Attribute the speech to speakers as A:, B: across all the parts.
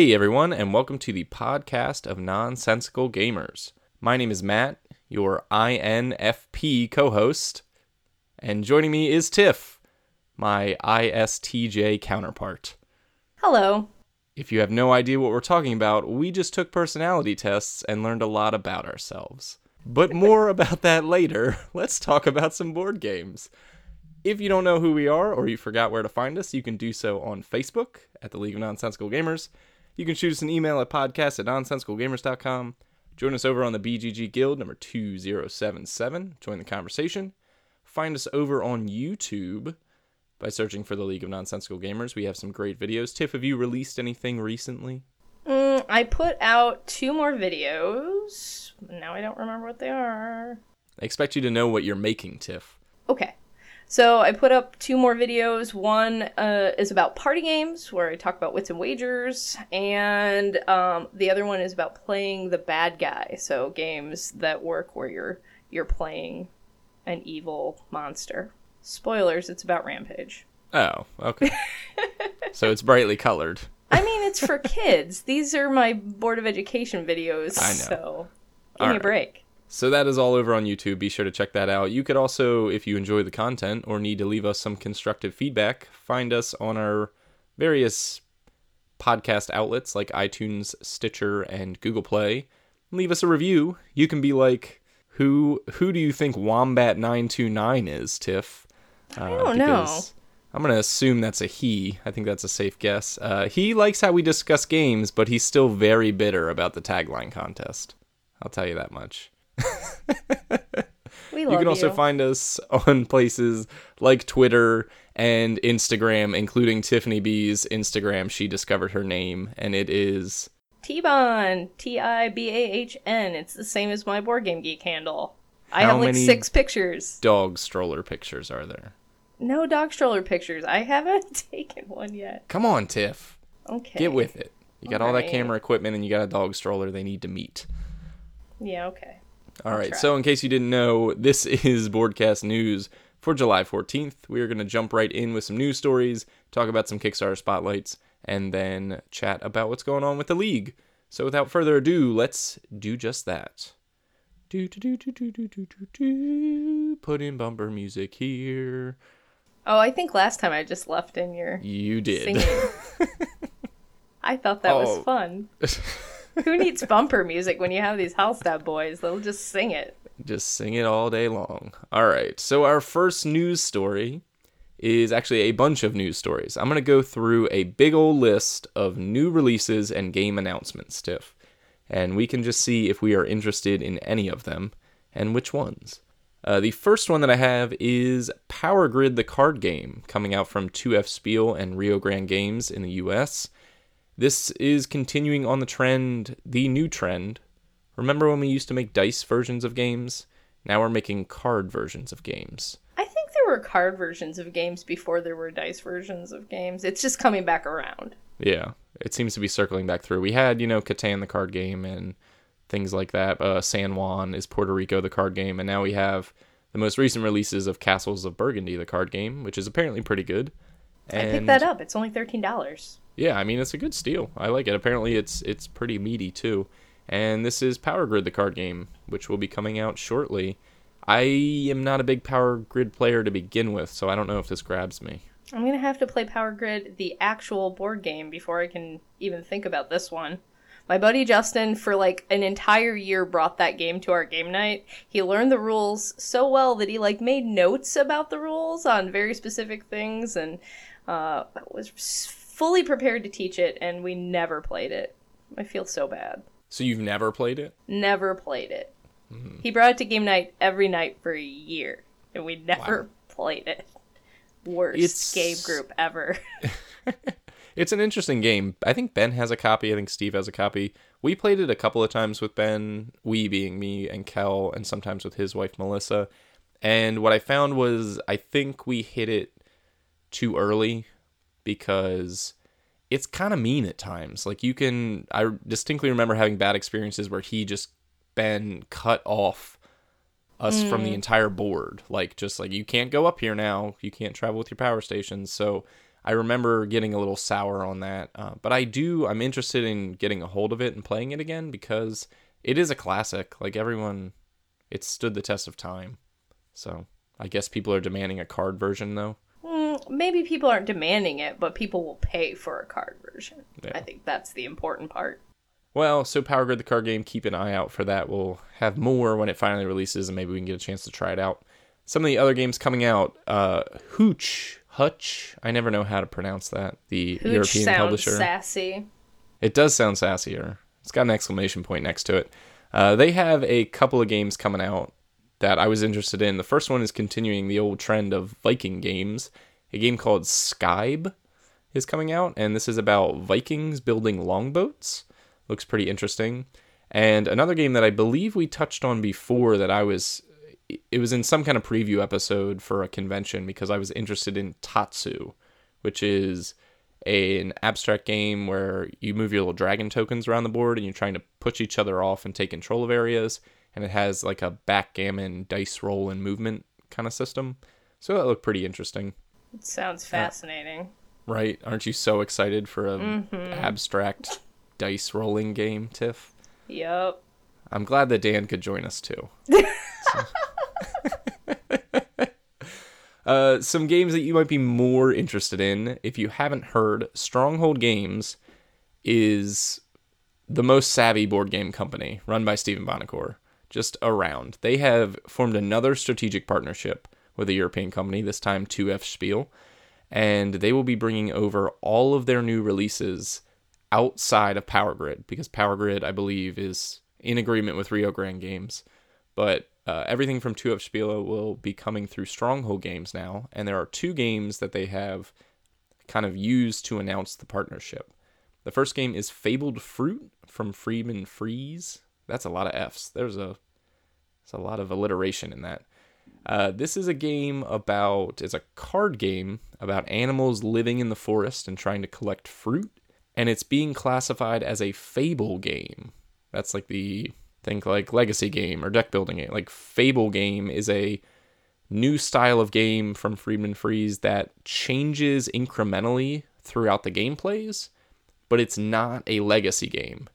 A: Hey everyone, and welcome to the podcast of Nonsensical Gamers. My name is Matt, your INFP co host, and joining me is Tiff, my ISTJ counterpart.
B: Hello.
A: If you have no idea what we're talking about, we just took personality tests and learned a lot about ourselves. But more about that later. Let's talk about some board games. If you don't know who we are or you forgot where to find us, you can do so on Facebook at the League of Nonsensical Gamers. You can shoot us an email at podcast at nonsensicalgamers.com. Join us over on the BGG Guild number 2077. Join the conversation. Find us over on YouTube by searching for the League of Nonsensical Gamers. We have some great videos. Tiff, have you released anything recently?
B: Mm, I put out two more videos. Now I don't remember what they are.
A: I expect you to know what you're making, Tiff.
B: Okay. So I put up two more videos. One uh, is about party games, where I talk about wits and wagers, and um, the other one is about playing the bad guy. So games that work where you're you're playing an evil monster. Spoilers: It's about Rampage.
A: Oh, okay. so it's brightly colored.
B: I mean, it's for kids. These are my Board of Education videos. I know. So give All me a break.
A: So that is all over on YouTube. Be sure to check that out. You could also, if you enjoy the content or need to leave us some constructive feedback, find us on our various podcast outlets like iTunes, Stitcher, and Google Play. Leave us a review. You can be like, who who do you think Wombat nine two nine is, Tiff?
B: Uh, I don't know.
A: I'm gonna assume that's a he. I think that's a safe guess. Uh, he likes how we discuss games, but he's still very bitter about the tagline contest. I'll tell you that much.
B: we
A: love you can also
B: you.
A: find us on places like Twitter and Instagram, including Tiffany B's Instagram. She discovered her name, and it is
B: Tibahn, T I B A H N. It's the same as my board game geek handle. I have like six pictures.
A: Dog stroller pictures are there?
B: No dog stroller pictures. I haven't taken one yet.
A: Come on, Tiff.
B: Okay.
A: Get with it. You got all, all right. that camera equipment and you got a dog stroller. They need to meet.
B: Yeah, okay.
A: All right. So, in case you didn't know, this is Boardcast News for July 14th. We are going to jump right in with some news stories, talk about some Kickstarter spotlights, and then chat about what's going on with the league. So, without further ado, let's do just that. Do, do, do, do, do, do, do, do. Put in bumper music here.
B: Oh, I think last time I just left in your.
A: You did.
B: Singing. I thought that oh. was fun. Who needs bumper music when you have these Hallstatt boys? They'll just sing it.
A: Just sing it all day long. All right. So our first news story is actually a bunch of news stories. I'm going to go through a big old list of new releases and game announcements, Tiff. And we can just see if we are interested in any of them and which ones. Uh, the first one that I have is Power Grid the card game, coming out from 2F Spiel and Rio Grande Games in the US. This is continuing on the trend, the new trend. Remember when we used to make dice versions of games? Now we're making card versions of games.
B: I think there were card versions of games before there were dice versions of games. It's just coming back around.
A: Yeah, it seems to be circling back through. We had, you know, Catan the card game and things like that. Uh, San Juan is Puerto Rico the card game, and now we have the most recent releases of Castles of Burgundy the card game, which is apparently pretty good.
B: And I picked that up. It's only thirteen dollars.
A: Yeah, I mean it's a good steal. I like it. Apparently it's it's pretty meaty too. And this is Power Grid the card game, which will be coming out shortly. I am not a big Power Grid player to begin with, so I don't know if this grabs me.
B: I'm gonna have to play Power Grid, the actual board game, before I can even think about this one. My buddy Justin, for like an entire year, brought that game to our game night. He learned the rules so well that he like made notes about the rules on very specific things, and uh, was fully prepared to teach it, and we never played it. I feel so bad.
A: So you've never played it?
B: Never played it. Mm-hmm. He brought it to game night every night for a year, and we never wow. played it. Worst it's... game group ever.
A: it's an interesting game. I think Ben has a copy. I think Steve has a copy. We played it a couple of times with Ben, we being me and Kel, and sometimes with his wife Melissa. And what I found was I think we hit it too early because it's kind of mean at times. Like you can, I distinctly remember having bad experiences where he just been cut off us mm. from the mm. entire board. Like just like you can't go up here now, you can't travel with your power stations. So I remember getting a little sour on that, uh, but I do. I'm interested in getting a hold of it and playing it again because it is a classic. Like everyone, it stood the test of time. So I guess people are demanding a card version though.
B: Maybe people aren't demanding it, but people will pay for a card version.
A: Yeah.
B: I think that's the important part.
A: Well, so Power Grid the card game, keep an eye out for that. We'll have more when it finally releases, and maybe we can get a chance to try it out. Some of the other games coming out, uh, Hooch, Hutch, I never know how to pronounce that. The
B: Hooch
A: European
B: sounds
A: publisher.
B: sassy.
A: It does sound sassier. It's got an exclamation point next to it. Uh, they have a couple of games coming out that I was interested in. The first one is continuing the old trend of Viking games. A game called Skybe is coming out, and this is about Vikings building longboats. Looks pretty interesting. And another game that I believe we touched on before that I was it was in some kind of preview episode for a convention because I was interested in Tatsu, which is an abstract game where you move your little dragon tokens around the board and you're trying to push each other off and take control of areas. And it has like a backgammon dice roll and movement kind of system. So that looked pretty interesting,
B: It sounds fascinating.
A: right? Aren't you so excited for a
B: Mm-hmm.
A: abstract dice rolling game, Tiff?
B: Yep.
A: I'm glad that Dan could join us too. uh, some games that you might be more interested in, if you haven't heard, Stronghold Games is the most savvy board game company run by Stephen Buonocore, just around. They have formed another strategic partnership with a European company, this time 2F Spiel, and they will be bringing over all of their new releases outside of Power Grid because Power Grid, I believe, is in agreement with Rio Grande Games. But uh, everything from 2F Spiele will be coming through Stronghold Games now, and there are two games that they have kind of used to announce the partnership. The first game is Fabled Fruit from Friedemann Friese. That's a lot of F's. There's a there's a lot of alliteration in that. Uh, this is a game about it's a card game about animals living in the forest and trying to collect fruit, and it's being classified as a fable game. That's like the think like legacy game or deck building game. Like fable game is a new style of game from Friedemann Friese that changes incrementally throughout the gameplays, but it's not a legacy game.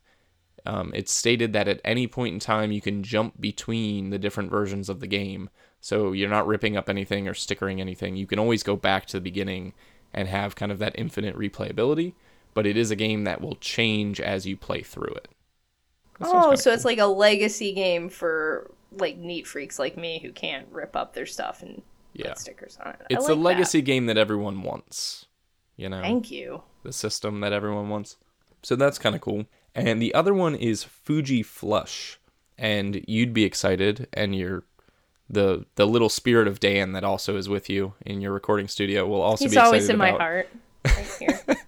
A: Um, it's stated that at any point in time you can jump between the different versions of the game. So you're not ripping up anything or stickering anything. You can always go back to the beginning and have kind of that infinite replayability, but it is a game that will change as you play through it. That
B: Oh, so
A: cool.
B: it's like a legacy game for like neat freaks like me who can't rip up their stuff and
A: Yeah.
B: put stickers on it.
A: It's
B: like
A: a
B: that.
A: legacy game that everyone wants. You know,
B: Thank you.
A: the system that everyone wants. So that's kind of cool. And the other one is Fuji Flush, and you'd be excited, and you're the the little spirit of Dan that also is with you in your recording studio will also
B: He's
A: be
B: always in my heart. Right here.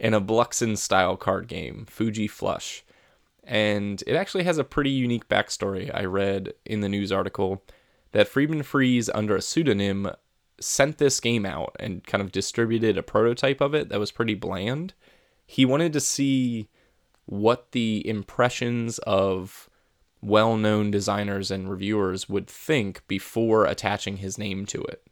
A: in a Bluxen style card game, Fuji Flush. And it actually has a pretty unique backstory. I read in the news article that Friedemann Friese, under a pseudonym, sent this game out and kind of distributed a prototype of it that was pretty bland. He wanted to see what the impressions of well known designers and reviewers would think before attaching his name to it.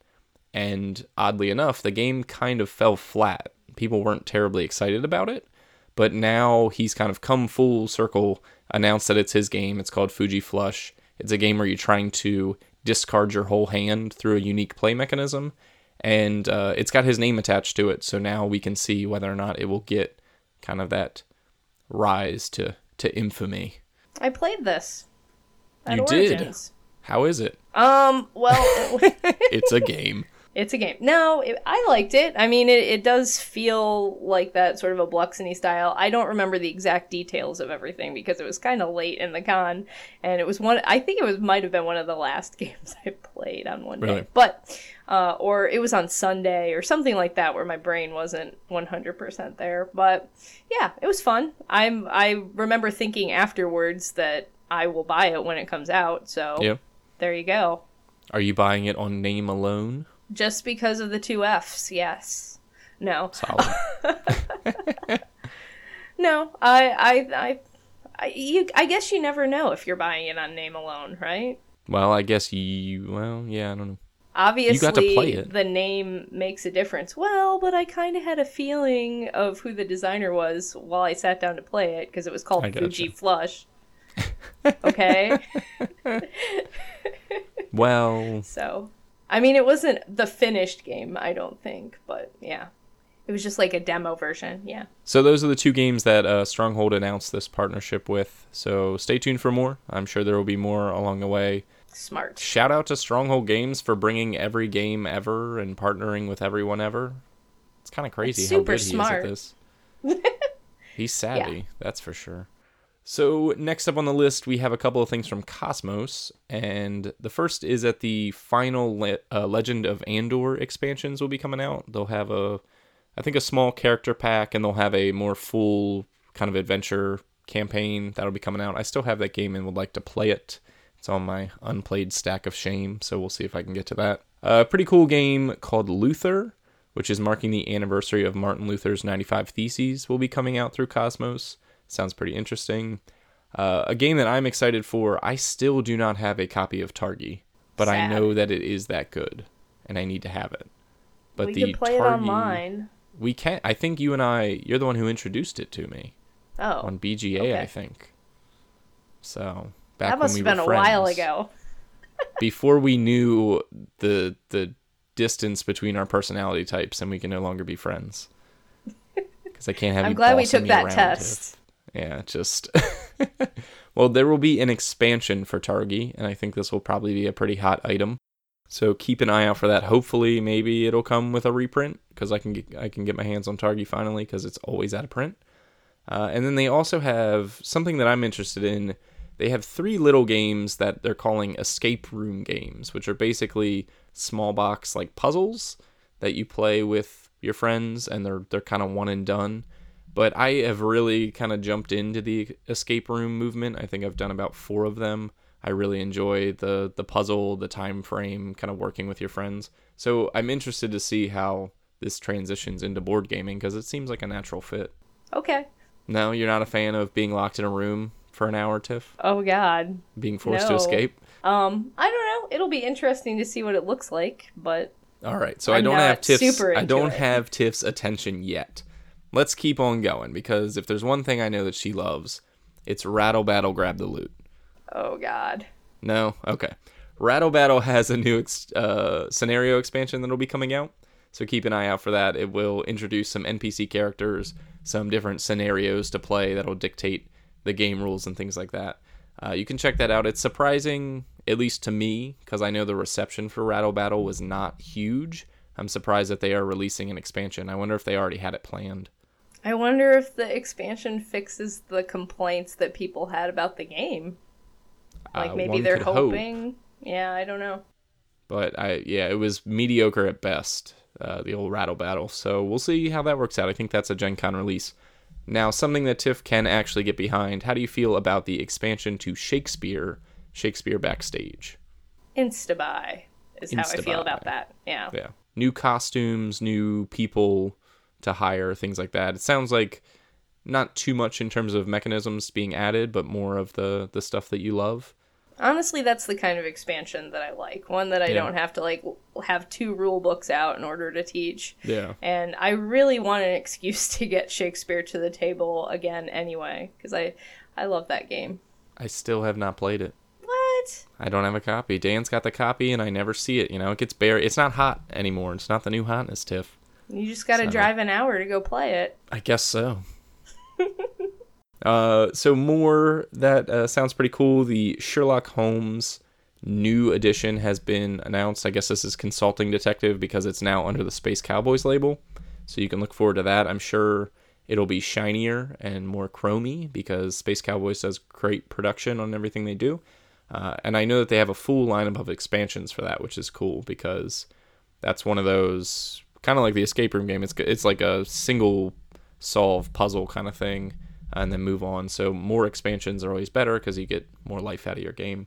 A: And oddly enough, the game kind of fell flat. People weren't terribly excited about it, but now he's kind of come full circle, announced that it's his game. It's called Fuji Flush. It's a game where you're trying to discard your whole hand through a unique play mechanism, and uh, it's got his name attached to it. So now we can see whether or not it will get kind of that rise to to infamy.
B: I played this.
A: You did? How is it?
B: Um. Well, it-
A: It's a game.
B: it's a game. No, it, I liked it. I mean, it, it does feel like that sort of a Bluxeny style. I don't remember the exact details of everything because it was kind of late in the con, and it was one. I think it was might have been one of the last games I played on one
A: Really?
B: day, but uh, or it was on Sunday or something like that where my brain wasn't one hundred percent there. But yeah, it was fun. I'm. I remember thinking afterwards that I will buy it when it comes out. So
A: Yeah.
B: there you go.
A: Are you buying it on name alone?
B: Just because of the two F's, yes. No,
A: Solid.
B: no. I, I, I, I, you, I guess you never know if you're buying it on name alone, right?
A: well, I guess you. Well, yeah, I don't know.
B: Obviously, the name makes a difference. Well, but I kind of had a feeling of who the designer was while I sat down to play it because it was called
A: gotcha.
B: Fuji Flush. okay,
A: Well,
B: so I mean, it wasn't the finished game, I don't think, but yeah, it was just like a demo version. Yeah.
A: so those are the two games that uh, Stronghold announced this partnership with. So stay tuned for more. I'm sure there will be more along the way.
B: Smart.
A: Shout out to Stronghold Games for bringing every game ever and partnering with everyone ever. It's kind of crazy how good
B: smart.
A: he is at this. He's savvy, that's for sure. So next up on the list, we have a couple of things from Kosmos, and the first is that the final le- uh, Legend of Andor expansions will be coming out. They'll have a, I think, a small character pack, and they'll have a more full kind of adventure campaign that'll be coming out. I still have that game and would like to play it. It's on my unplayed stack of shame, so we'll see if I can get to that. A pretty cool game called Luther, which is marking the anniversary of Martin Luther's 95 Theses, will be coming out through Kosmos. Sounds pretty interesting. Uh, a game that I'm excited for, I still do not have a copy of Targi, but I know that it is that good, and I need to have it. But
B: we
A: the
B: could play it online.
A: We can't. I think you and I. You're the one who introduced it to me
B: Oh,
A: on BGA.
B: okay.
A: I think. So back
B: that must
A: we
B: have been a while ago.
A: before we knew the the distance between our personality types, and we can no longer be friends. Because I can't have
B: I'm glad we took that test.
A: Tiff. Yeah, just. well, there will be an expansion for Targi, and I think this will probably be a pretty hot item. So keep an eye out for that. Hopefully, maybe it'll come with a reprint because I can get I can get my hands on Targi finally because it's always out of print. Uh, and then they also have something that I'm interested in. They have three little games that they're calling escape room games, which are basically small box like puzzles that you play with your friends, and they're they're kind of one and done. But I have really kind of jumped into the escape room movement. I think I've done about four of them. I really enjoy the the puzzle, the time frame, kind of working with your friends. So I'm interested to see how this transitions into board gaming because it seems like a natural fit.
B: Okay.
A: No, you're not a fan of being locked in a room for an hour, Tiff?
B: Oh God.
A: Being forced to escape?
B: Um, I don't know. It'll be interesting to see what it looks like, but
A: All right, so I
B: I'm
A: don't have
B: not
A: Tiff's.
B: super
A: I don't
B: it.
A: have Tiff's attention yet. Let's keep on going because if there's one thing I know that she loves, it's Rattle Battle Grab the Loot.
B: oh God.
A: No, okay. Rattle Battle has a new ex- uh, scenario expansion that'll be coming out, so keep an eye out for that. It will introduce some NPC characters, some different scenarios to play that'll dictate the game rules and things like that. Uh, you can check that out. It's surprising, at least to me, because I know the reception for Rattle Battle was not huge. I'm surprised that they are releasing an expansion. I wonder if they already had it planned.
B: I wonder if the expansion fixes the complaints that people had about the game. Like
A: Uh,
B: maybe they're
A: could hope.
B: hoping. Yeah, I don't know.
A: but I yeah, it was mediocre at best. Uh, the old rattle battle. So we'll see how that works out. I think that's a Gen Con release. Now, something that Tiff can actually get behind. How do you feel about the expansion to Shakespeare, Shakespeare Backstage?
B: Insta buy is how I feel about that. Yeah.
A: Yeah, new costumes, new people to hire, things like that. It sounds like not too much in terms of mechanisms being added, but more of the the stuff that you love.
B: Honestly, that's the kind of expansion that I like. One that I
A: Yeah.
B: don't have to like have two rule books out in order to teach.
A: Yeah.
B: And I really want an excuse to get Shakespeare to the table again anyway because I I love that game.
A: I still have not played it.
B: What?
A: I don't have a copy. Dan's got the copy, and I never see it. You know, it gets buried. It's not hot anymore. It's not the new hotness, Tiff.
B: You just got to
A: So-
B: drive an hour to go play it.
A: I guess so. Uh, so more that uh, sounds pretty cool. The Sherlock Holmes new edition has been announced. I guess this is Consulting Detective because it's now under the Space Cowboys label. So you can look forward to that. I'm sure it'll be shinier and more chromy because Space Cowboys does great production on everything they do. Uh, and I know that they have a full lineup of expansions for that, which is cool because that's one of those kind of like the escape room game. It's it's like a single solve puzzle kind of thing, and then move on. So more expansions are always better because you get more life out of your game.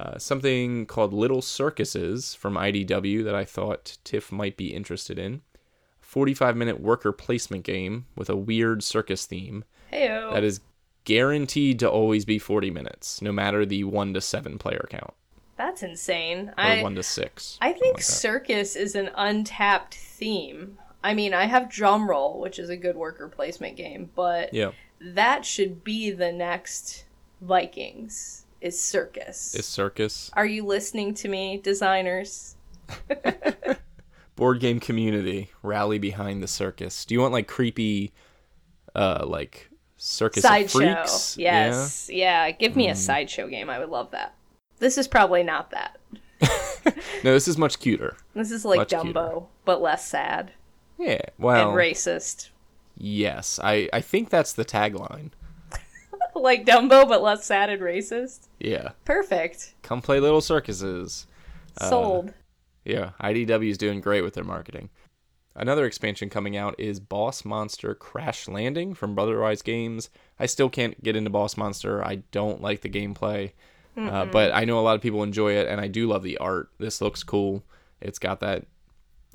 A: Uh, something called Little Circuses from IDW that I thought Tiff might be interested in. 45 minute worker placement game with a weird circus theme
B: Heyo.
A: that is guaranteed to always be 40 minutes, no matter the 1 to 7 player count.
B: That's insane.
A: or
B: I
A: one to six.
B: I think
A: like
B: circus is an untapped theme. I mean, I have Drumroll, which is a good worker placement game, but
A: yeah,
B: that should be the next Vikings is circus.
A: is circus
B: Are you listening to me, designers?
A: board game community rally behind the circus. Do you want like creepy, uh, like circus
B: sideshow. Yes. Yeah. Give
A: Hmm.
B: me a sideshow game. I would love that. This is probably not that.
A: No, this is much cuter.
B: This is like
A: Much
B: Dumbo, but less sad
A: Yeah. Well,
B: and racist.
A: Yes. I I think that's the tagline.
B: like Dumbo, but less sad and racist.
A: Yeah.
B: Perfect.
A: Come play little circuses. Uh,
B: Sold.
A: Yeah, IDW is doing great with their marketing. Another expansion coming out is Boss Monster Crash Landing from Brotherwise Games. I still can't get into Boss Monster. I don't like the gameplay, uh, but I know a lot of people enjoy it, and I do love the art. This looks cool. It's got that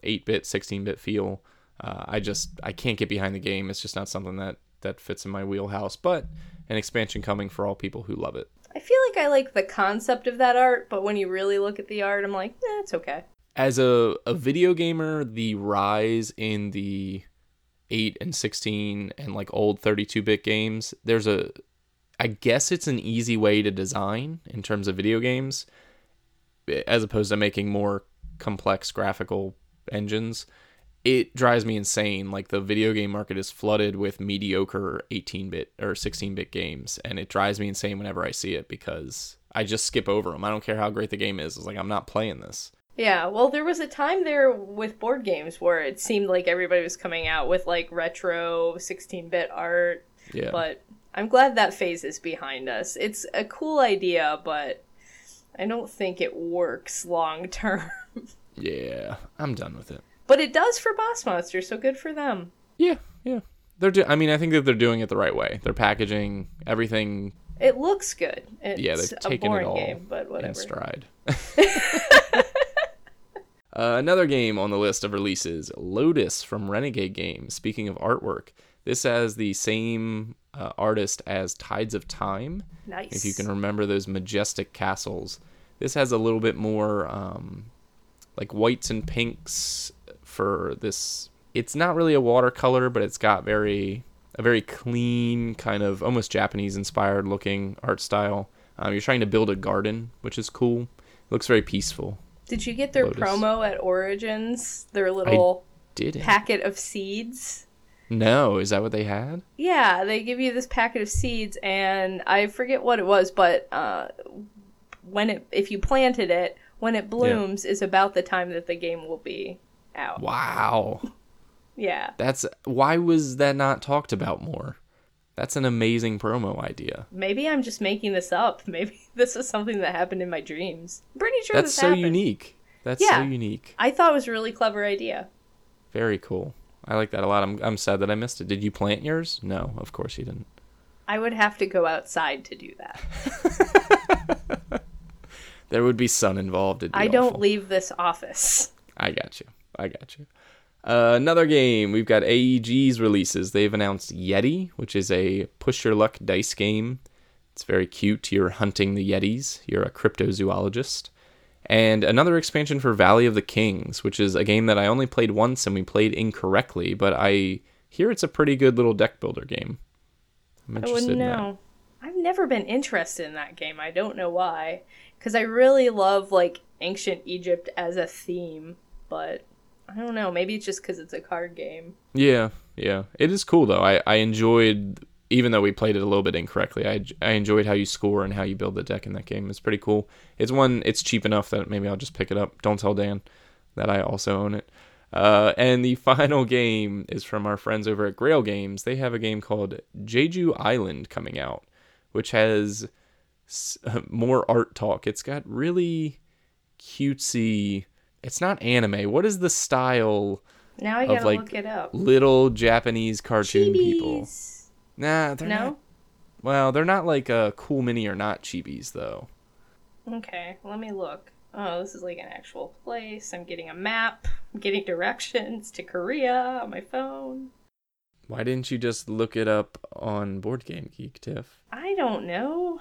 A: 8-bit, 16-bit feel. Uh, I just I can't get behind the game. It's just not something that that fits in my wheelhouse. But an expansion coming for all people who love it.
B: I feel like I like the concept of that art, but when you really look at the art, I'm like, eh, it's okay.
A: as a, a video gamer, the rise in the 8 and 16 and like old 32 bit games, there's a, I guess it's an easy way to design in terms of video games, as opposed to making more complex graphical engines. It drives me insane. Like the video game market is flooded with mediocre 18 bit or 16 bit games, and it drives me insane whenever I see it because I just skip over them. I don't care how great the game is. It's like, I'm not playing this.
B: Yeah, well, there was a time there with board games where it seemed like everybody was coming out with like retro 16 bit art,
A: Yeah.
B: but I'm glad that phase is behind us. It's a cool idea, but I don't think it works long term.
A: Yeah, I'm done with it.
B: But it does for Boss Monster, so good for them.
A: Yeah, yeah. They're do- I mean, I think that they're doing it the right way. They're packaging everything
B: It looks good. It's
A: Yeah, they've
B: a
A: taken it all
B: game, but
A: in stride. uh, another game on the list of releases, Lotus from Renegade Games. Speaking of artwork, this has the same uh, artist as Tides of Time.
B: Nice.
A: If you can remember those majestic castles, this has a little bit more um, like whites and pinks for this. It's not really a watercolor, but it's got very a very clean kind of almost Japanese inspired looking art style. Um, you're trying to build a garden, which is cool. It looks very peaceful.
B: Did you get their
A: Lotus.
B: promo at Origins? Their little packet of seeds?
A: no, is that what they had?
B: Yeah, they give you this packet of seeds, and I forget what it was, but uh, when it if you planted it, when it blooms is about the time that the game will be out.
A: Wow.
B: Yeah,
A: That's why was that not talked about more? That's an amazing promo idea.
B: maybe I'm just making this up. Maybe this is something that happened in my dreams. I'm pretty sure
A: That's
B: this
A: so
B: happened.
A: unique. That's so unique.
B: I thought it was a really clever idea.
A: Very cool. I like that a lot. I'm I'm sad that I missed it. Did you plant yours? No, of course you didn't.
B: I would have to go outside to do that.
A: There would be sun involved. Be
B: I don't
A: awful.
B: leave this office.
A: I got you. I got you. Uh, another game. We've got AEG's releases. They've announced Yeti, which is a push your luck dice game. It's very cute. You're hunting the Yetis. You're a cryptozoologist. And another expansion for Valley of the Kings, which is a game that I only played once and we played incorrectly, but I hear it's a pretty good little deck builder game. I'm
B: I
A: interested
B: wouldn't
A: in that.
B: know. I've never been interested in that game. I don't know why. Because I really love, like, ancient Egypt as a theme. But I don't know. Maybe it's just because it's a card game.
A: Yeah, yeah. It is cool though. I, I enjoyed even though we played it a little bit incorrectly. I, I enjoyed how you score and how you build the deck in that game. It's pretty cool. It's one it's cheap enough that maybe I'll just pick it up. Don't tell Dan that I also own it. Uh, and the final game is from our friends over at Grail Games. They have a game called Jeju Island coming out, which has more art talk. It's got really cutesy. It's not anime. What is the style?
B: Now I
A: Of,
B: gotta
A: like,
B: look it up.
A: little Japanese cartoon people.
B: Chibis.
A: Nah, they're not.
B: No?
A: Well, they're not like a cool mini or not chibis though.
B: Okay, let me look. Oh, this is like an actual place. I'm getting a map. I'm getting directions to Korea on my phone.
A: Why didn't you just look it up on Board Game Geek, Tiff?
B: I don't know.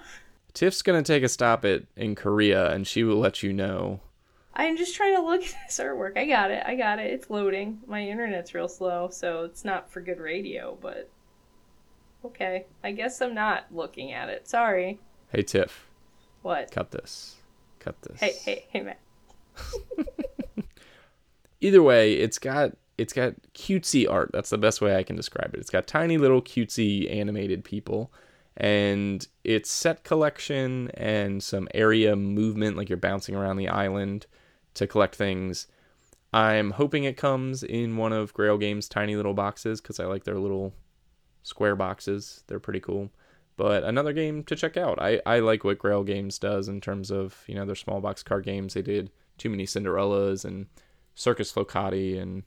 A: Tiff's gonna take a stop at in Korea, and she will let you know.
B: I'm just trying to look at this artwork. I got it. I got it. It's loading. My internet's real slow, so it's not for good radio, but okay. I guess I'm not looking at it. Sorry.
A: Hey Tiff,
B: What?
A: cut this. Cut this.
B: Hey, hey, hey, man.
A: Either way, it's got it's got cutesy art. That's the best way I can describe it. It's got tiny little cutesy animated people and it's set collection and some area movement like you're bouncing around the island to collect things. I'm hoping it comes in one of Grail Games' tiny little boxes because I like their little square boxes. They're pretty cool. But another game to check out. I, I like what Grail Games does in terms of, you know, their small box card games. They did Too Many Cinderellas and Circus Flohcati and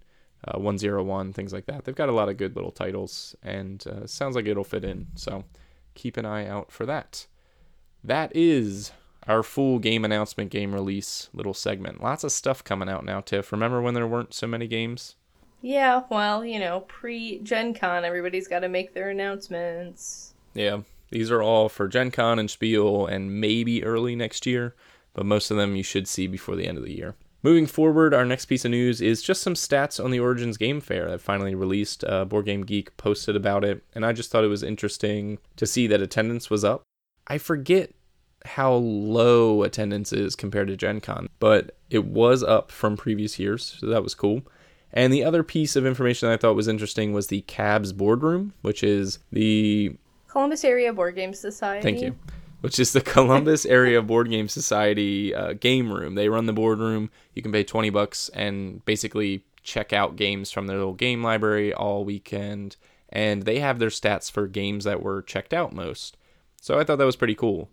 A: uh, 101, things like that. They've got a lot of good little titles and uh, sounds like it'll fit in. So keep an eye out for that. That is our full game announcement, game release little segment. Lots of stuff coming out now, Tiff. Remember when there weren't so many games?
B: Yeah, well, you know, pre Gen Con, everybody's got to make their announcements.
A: Yeah, these are all for Gen Con and Spiel and maybe early next year, but most of them you should see before the end of the year. Moving forward, our next piece of news is just some stats on the Origins Game Fair that finally released. Uh, Board Game Geek posted about it, and I just thought it was interesting to see that attendance was up. I forget how low attendance is compared to Gen Con, but it was up from previous years, so that was cool. And the other piece of information that I thought was interesting was the CABS boardroom, which is the
B: Columbus Area Board Game Society.
A: Thank you. Which is the Columbus Area Board Game Society uh, game room. They run the boardroom. You can pay 20 bucks and basically check out games from their little game library all weekend. And they have their stats for games that were checked out most. So I thought that was pretty cool.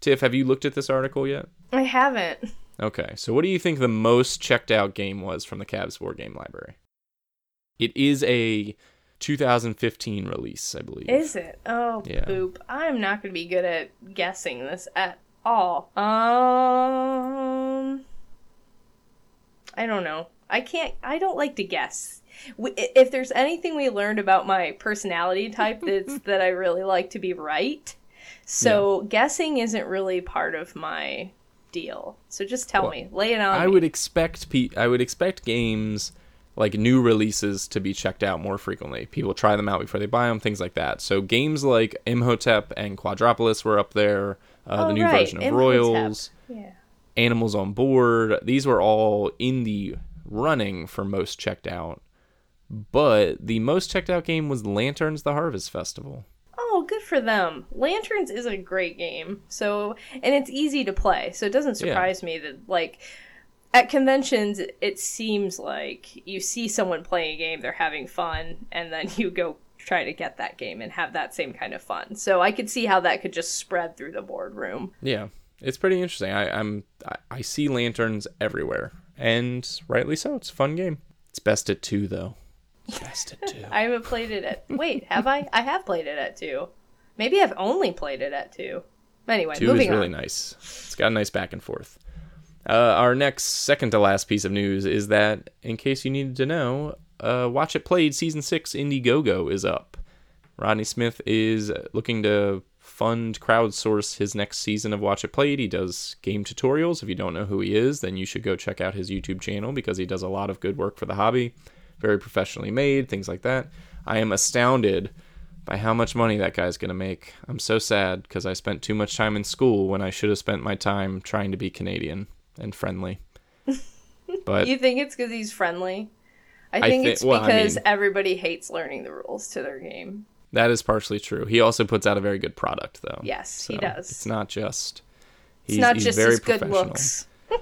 A: Tiff, have you looked at this article yet?
B: I haven't.
A: Okay, so what do you think the most checked out game was from the CABS board game library? It is a 2015 release, I believe.
B: Is it? Oh,
A: Yeah.
B: poop. I'm not going to be good at guessing this at all. Um, I don't know. I can't. I don't like to guess. We- If there's anything we learned about my personality type, it's that I really like to be right. So guessing isn't really part of my deal. So just tell
A: Well,
B: me, lay it on
A: I
B: me.
A: would expect pe- I would expect games like new releases to be checked out more frequently. People try them out before they buy them, things like that. So games like Imhotep and Quadropolis were up there. Uh,
B: Oh,
A: the new
B: right,
A: version of
B: Imhotep.
A: Royals,
B: Yeah.
A: Animals on Board. These were all in the running for most checked out. But the most checked out game was Lanterns: The Harvest Festival.
B: Oh, good for them. Lanterns is a great game. So, and it's easy to play. So it doesn't
A: Yeah.
B: surprise me that like at conventions it seems like you see someone playing a game, they're having fun, and then you go try to get that game and have that same kind of fun. So I could see how that could just spread through the boardroom.
A: Yeah, it's pretty interesting. I, I'm I, I see lanterns everywhere, and rightly so. It's a fun game. It's best at two though. Best at two.
B: I haven't played it at Wait, have I? I have played it at 2. Maybe I've only played it at 2. Anyway,
A: Two
B: moving
A: is really
B: on.
A: nice. It's got a nice back and forth. Uh, our next second to last piece of news is that, in case you needed to know, uh, Watch It Played season six Indiegogo is up. Rodney Smith is looking to fund crowdsource his next season of Watch It Played. He does game tutorials. If you don't know who he is, then you should go check out his YouTube channel because he does a lot of good work for the hobby. Very professionally made, things like that. I am astounded by how much money that guy's going to make. I'm so sad because I spent too much time in school when I should have spent my time trying to be Canadian and friendly. But
B: You think it's because he's friendly? I
A: I
B: think
A: thi-
B: it's
A: well, I
B: because
A: mean-
B: everybody hates learning the rules to their game.
A: that is partially true. He also puts out a very good product, though.
B: Yes, he does.
A: It's not just.
B: It's
A: He's,
B: not
A: he's
B: just
A: very
B: his good looks.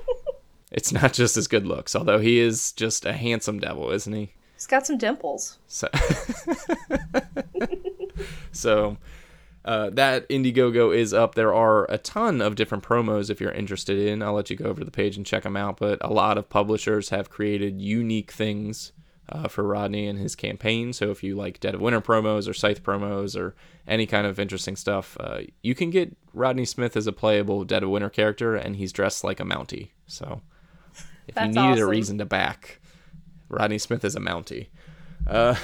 A: It's not just his good looks, although he is just a handsome devil, isn't he?
B: He's got some dimples.
A: So, so uh, that Indiegogo is up. There are a ton of different promos if you're interested in. I'll let you go over to the page and check them out. But a lot of publishers have created unique things uh, for Rodney and his campaign. So if you like Dead of Winter promos or Scythe promos or any kind of interesting stuff, uh, you can get Rodney Smith as a playable Dead of Winter character, and he's dressed like a Mountie. So if you
B: That's
A: needed a reason to back, Rodney Smith is a Mountie. Uh,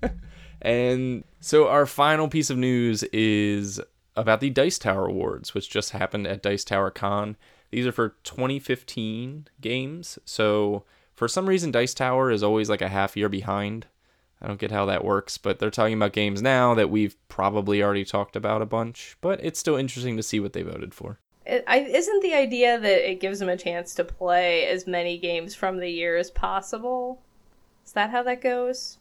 A: and so our final piece of news is about the Dice Tower Awards, which just happened at Dice Tower Con. These are for 2015 games. So for some reason, Dice Tower is always like a half year behind. I don't get how that works, but they're talking about games now that we've probably already talked about a bunch. But it's still interesting to see what they voted for.
B: I, isn't the idea that it gives them a chance to play as many games from the year as possible? Is that how that goes?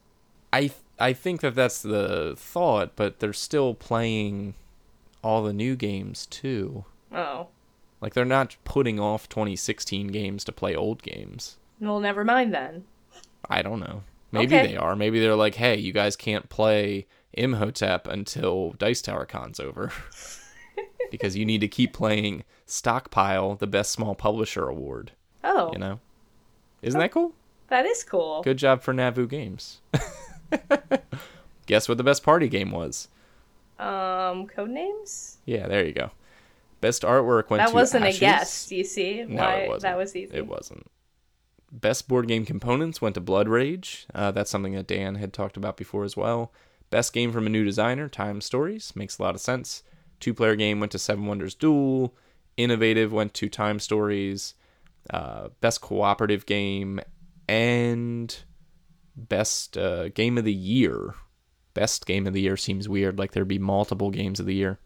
A: I I think that that's the thought, but they're still playing all the new games too.
B: Oh.
A: Like they're not putting off 2016 games to play old games.
B: Well, never mind then.
A: I don't know. Maybe
B: Okay.
A: they are. Maybe they're like, hey, you guys can't play Imhotep until Dice Tower Con's over. because you need to keep playing Stockpile, the best small publisher award.
B: Oh,
A: You know? Isn't that cool?
B: that is cool.
A: Good job for Nauvoo Games. Guess what the best party game was?
B: Um, Codenames?
A: Yeah, there you go. Best artwork went
B: That
A: to That
B: wasn't
A: Ashes.
B: a guess. Do you see
A: No,
B: why
A: it wasn't.
B: that was easy?
A: It wasn't. Best board game components went to Blood Rage. Uh, that's something that Dan had talked about before as well. Best game from a new designer, Time Stories. Makes a lot of sense. Two player game went to Seven Wonders Duel. Innovative went to Time Stories. Uh, best cooperative game and best uh, game of the year. Best game of the year seems weird, like there'd be multiple games of the year,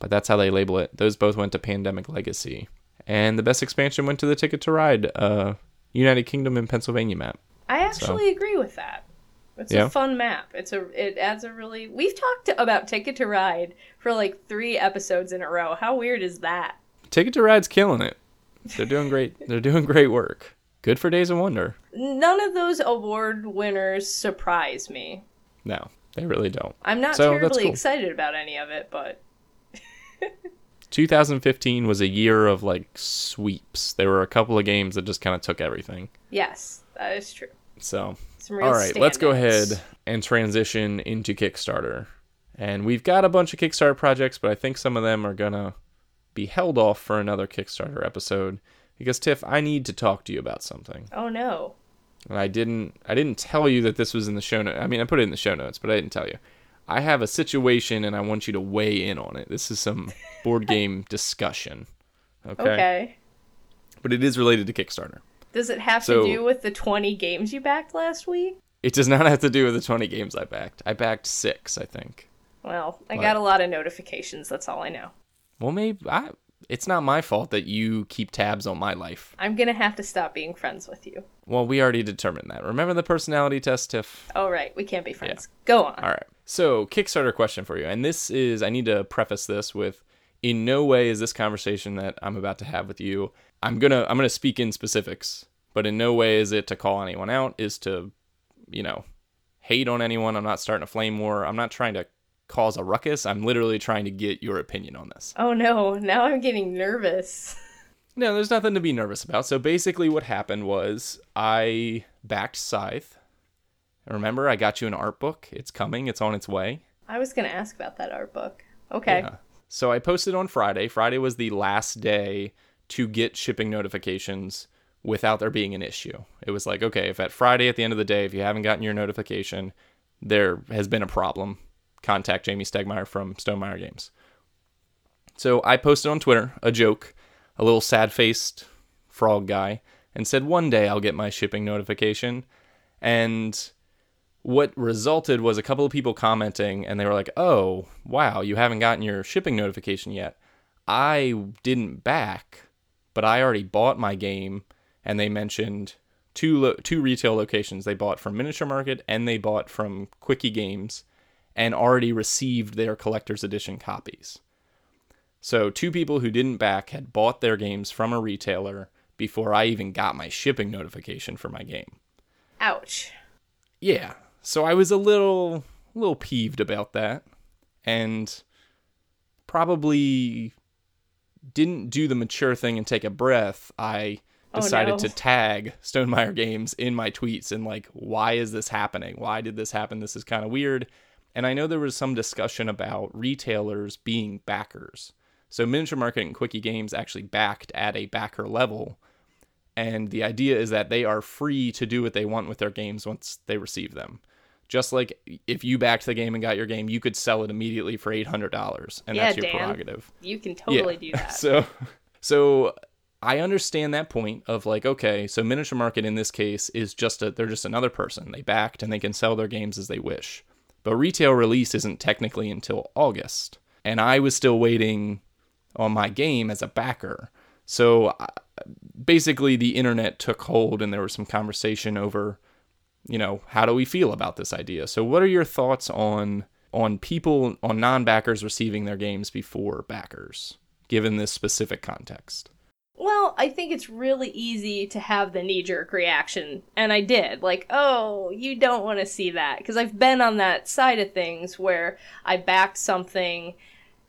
A: but that's how they label it. Those both went to Pandemic Legacy, and the best expansion went to the Ticket to Ride, uh, United Kingdom and Pennsylvania map.
B: I actually agree with that. It's
A: Yeah?
B: a fun map. It's a it adds a really We've talked about Ticket to Ride for like 3 episodes in a row. How weird is that?
A: Ticket to Ride's killing it. They're doing great. They're doing great work. Good for Days of Wonder.
B: None of those award winners surprise me.
A: No, they really don't.
B: I'm not
A: So,
B: terribly
A: cool.
B: excited about any of it, but
A: 2015 was a year of like sweeps. There were a couple of games that just kind of took everything.
B: yes, that is true.
A: So All right, let's go ahead and transition into Kickstarter. And we've got a bunch of Kickstarter projects, but I think some of them are going to be held off for another Kickstarter episode because Tiff, I need to talk to you about something.
B: Oh no.
A: And I didn't I didn't tell you that this was in the show notes. I mean, I put it in the show notes, but I didn't tell you. I have a situation and I want you to weigh in on it. This is some board game discussion. Okay?
B: Okay.
A: But it is related to Kickstarter.
B: Does it have
A: So-
B: to do with the 20 games you backed last week?
A: It does not have to do with the 20 games I backed. I backed 6, I think.
B: Well, I got a lot of notifications, that's all I know.
A: Well, maybe I, it's not my fault that you keep tabs on my life.
B: I'm going to have to stop being friends with you.
A: Well, we already determined that. Remember the personality test, Tiff?
B: Oh right, we can't be friends. Go on.
A: All right. So, Kickstarter question for you. And this is, I need to preface this with in no way is this conversation that I'm about to have with you. I'm to I'm to speak in specifics, but in no way is it to call anyone out, is to, you know, hate on anyone. I'm not starting a flame war. I'm not trying to cause a ruckus. I'm literally trying to get your opinion on this.
B: Oh no, now I'm getting nervous.
A: No, there's nothing to be nervous about. So basically, what happened was I backed Scythe. Remember, I got you an art book. It's coming. It's on its way.
B: I was to ask about that art book. Okay.
A: Yeah. So I posted on Friday. Friday was the last day to get shipping notifications without there being an issue. It was like, okay, if at Friday at the end of the day, if you haven't gotten your notification, there has been a problem. Contact Jamey Stegmaier from Stonemaier Games. So I posted on Twitter a joke, a little sad faced frog guy, and said, one day I'll get my shipping notification. And what resulted was a couple of people commenting and they were like, "Oh, wow, you haven't gotten your shipping notification yet." I didn't back, but I already bought my game and they mentioned two lo- two retail locations. They bought from Miniature Market and they bought from Quickie Games and already received their collector's edition copies. So, two people who didn't back had bought their games from a retailer before I even got my shipping notification for my game.
B: Ouch.
A: Yeah. So I was a little a little peeved about that and probably didn't do the mature thing and take a breath. I
B: Oh,
A: decided
B: no.
A: to tag Stonemaier Games in my tweets and like why is this happening? Why did this happen? This is kind of weird. And I know there was some discussion about retailers being backers. So Miniature Market and Quickie Games actually backed at a backer level and the idea is that they are free to do what they want with their games once they receive them. Just like if you backed the game and got your game, you could sell it immediately for eight hundred dollars, and
B: Yeah,
A: that's your
B: Dan.
A: prerogative.
B: You can totally do that.
A: So, so I understand that point of like, okay, so miniature market in this case is just a they're just another person. They backed and they can sell their games as they wish. But retail release isn't technically until August, and I was still waiting on my game as a backer. So uh, basically, the internet took hold, and there was some conversation over, you know, how do we feel about this idea? So, what are your thoughts on on people on non-backers receiving their games before backers, given this specific context?
B: Well, I think it's really easy to have the knee jerk reaction. And I did. Like, oh, you don't want to see that. Because I've been on that side of things where I backed something,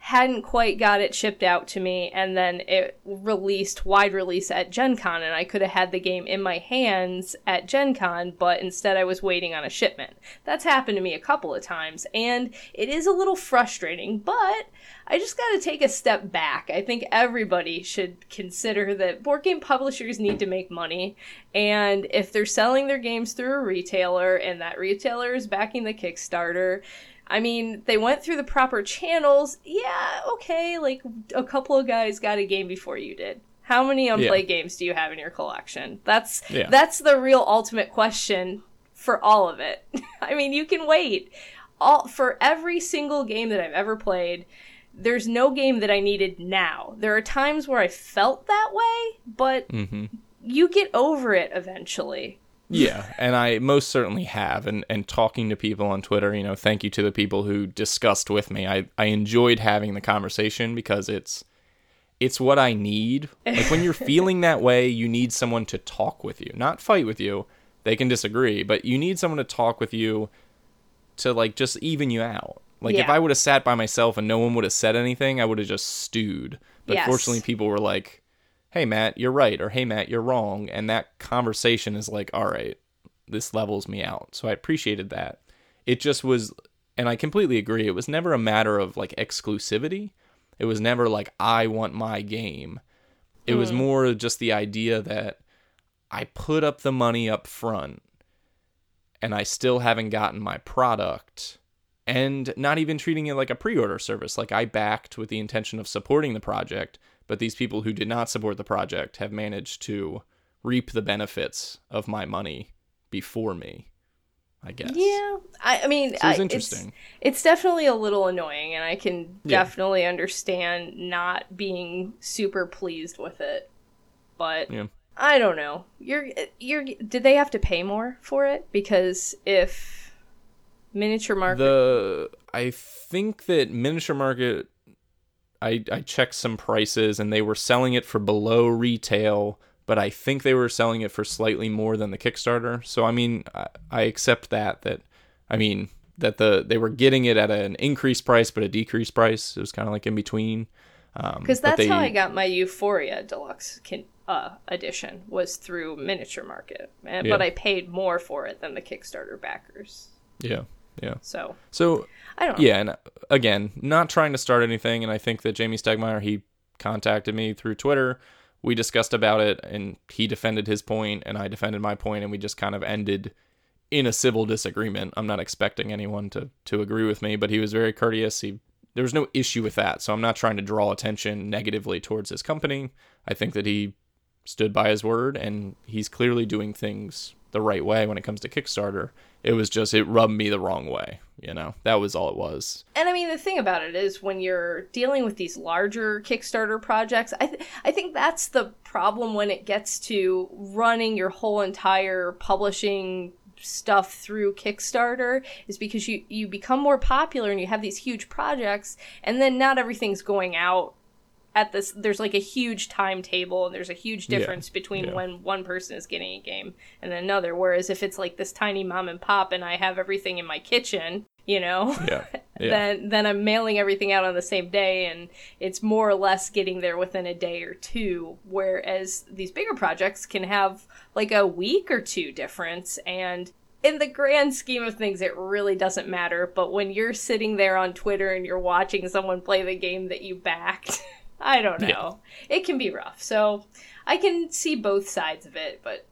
B: hadn't quite got it shipped out to me, and then it released, wide release at Gen Con. And I could have had the game in my hands at Gen Con, but instead I was waiting on a shipment. That's happened to me a couple of times. And it is a little frustrating, but I just got to take a step back. I think everybody should consider that board game publishers need to make money. And if they're selling their games through a retailer and that retailer is backing the Kickstarter, I mean, they went through the proper channels. Yeah, okay, like a couple of guys got a game before you did. How many unplayed games do you have in your collection? That's
A: Yeah.
B: that's the real ultimate question for all of it. I mean, you can wait. All for every single game that I've ever played, there's no game that I needed now. There are times where I felt that way, but
A: Mm-hmm.
B: you get over it eventually.
A: Yeah, and I most certainly have. And and talking to people on Twitter, you know, thank you to the people who discussed with me. I I enjoyed having the conversation because it's it's what I need. Like when you're feeling that way, you need someone to talk with you, not fight with you. They can disagree, but you need someone to talk with you to like just even you out. Like if I would have sat by myself and no one would have said anything, I would have just stewed. But
B: Yes.
A: fortunately people were like, "Hey Matt, you're right," or "Hey Matt, you're wrong," and that conversation is like, "All right, this levels me out." So I appreciated that. It just was and I completely agree. It was never a matter of like exclusivity. It was never like I want my game. It was hmm. more just the idea that I put up the money up front and I still haven't gotten my product and not even treating it like a pre-order service like I backed with the intention of supporting the project but these people who did not support the project have managed to reap the benefits of my money before me I guess
B: Yeah, I, I mean,
A: So it's
B: I-
A: interesting.
B: It's, definitely a little annoying, and I can
A: Yeah.
B: definitely understand not being super pleased with it. But
A: Yeah.
B: I don't know. You're you're. Did they have to pay more for it? Because if miniature market,
A: The I think that miniature market I I checked some prices and they were selling it for below retail, but I think they were selling it for slightly more than the Kickstarter. So I mean, I, I accept that that I mean that the they were getting it at an increased price but a decreased price. It was kind of like in between. Um,
B: because
A: but
B: that's how I got my Euphoria Deluxe can, uh, edition was through miniature market, and, but I paid more for it than the Kickstarter backers.
A: Yeah, yeah.
B: So
A: So
B: I don't know.
A: Yeah, and uh, again, not trying to start anything, and I think that Jamey Stegmaier he contacted me through Twitter. We discussed about it, and he defended his point, and I defended my point, and we just kind of ended in a civil disagreement. I'm not expecting anyone to to agree with me, but he was very courteous. He there was no issue with that, so I'm not trying to draw attention negatively towards his company. I think that he stood by his word, and he's clearly doing things the right way when it comes to Kickstarter. It was just it rubbed me the wrong way, you know. That was all it was.
B: And I mean, the thing about it is when you're dealing with these larger Kickstarter projects, I, th- I think that's the problem when it gets to running your whole entire publishing stuff through Kickstarter is because you, you become more popular and you have these huge projects, and then not everything's going out at this there's like a huge timetable and there's a huge
A: Yeah,
B: difference between
A: yeah.
B: when one person is getting a game and another whereas if it's like this tiny mom and pop and i have everything in my kitchen you know
A: Yeah. Yeah.
B: then then i'm mailing everything out on the same day and it's more or less getting there within a day or two whereas these bigger projects can have like a week or two difference and in the grand scheme of things it really doesn't matter but when you're sitting there on twitter and you're watching someone play the game that you backed i don't know
A: Yeah.
B: it can be rough so i can see both sides of it but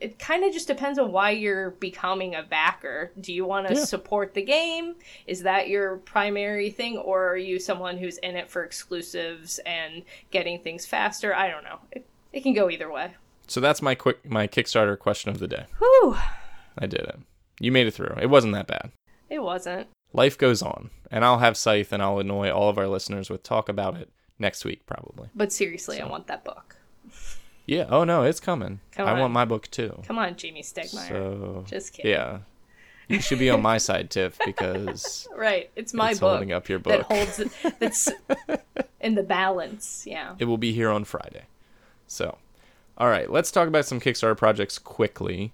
B: it kind of just depends on why you're becoming a backer. Do you want to
A: Yeah.
B: support the game? Is that your primary thing, or are you someone who's in it for exclusives and getting things faster? I don't know. It, it can go either way.
A: So that's my quick my Kickstarter question of the day.
B: Whew,
A: I did it. You made it through. It wasn't that bad.
B: it wasn't.
A: Life goes on, and I'll have Scythe and I'll annoy all of our listeners with talk about it next week probably.
B: But seriously, I want that book.
A: Yeah. Oh no, it's coming.
B: Come
A: I
B: on.
A: want my book too.
B: Come on, Jamey Stegmaier.
A: So
B: Just kidding.
A: yeah, you should be on my side, Tiff, because
B: Right. It's my
A: it's
B: book
A: holding up your book that
B: holds that's in the balance. Yeah.
A: It will be here on Friday. So, all right, let's talk about some Kickstarter projects quickly.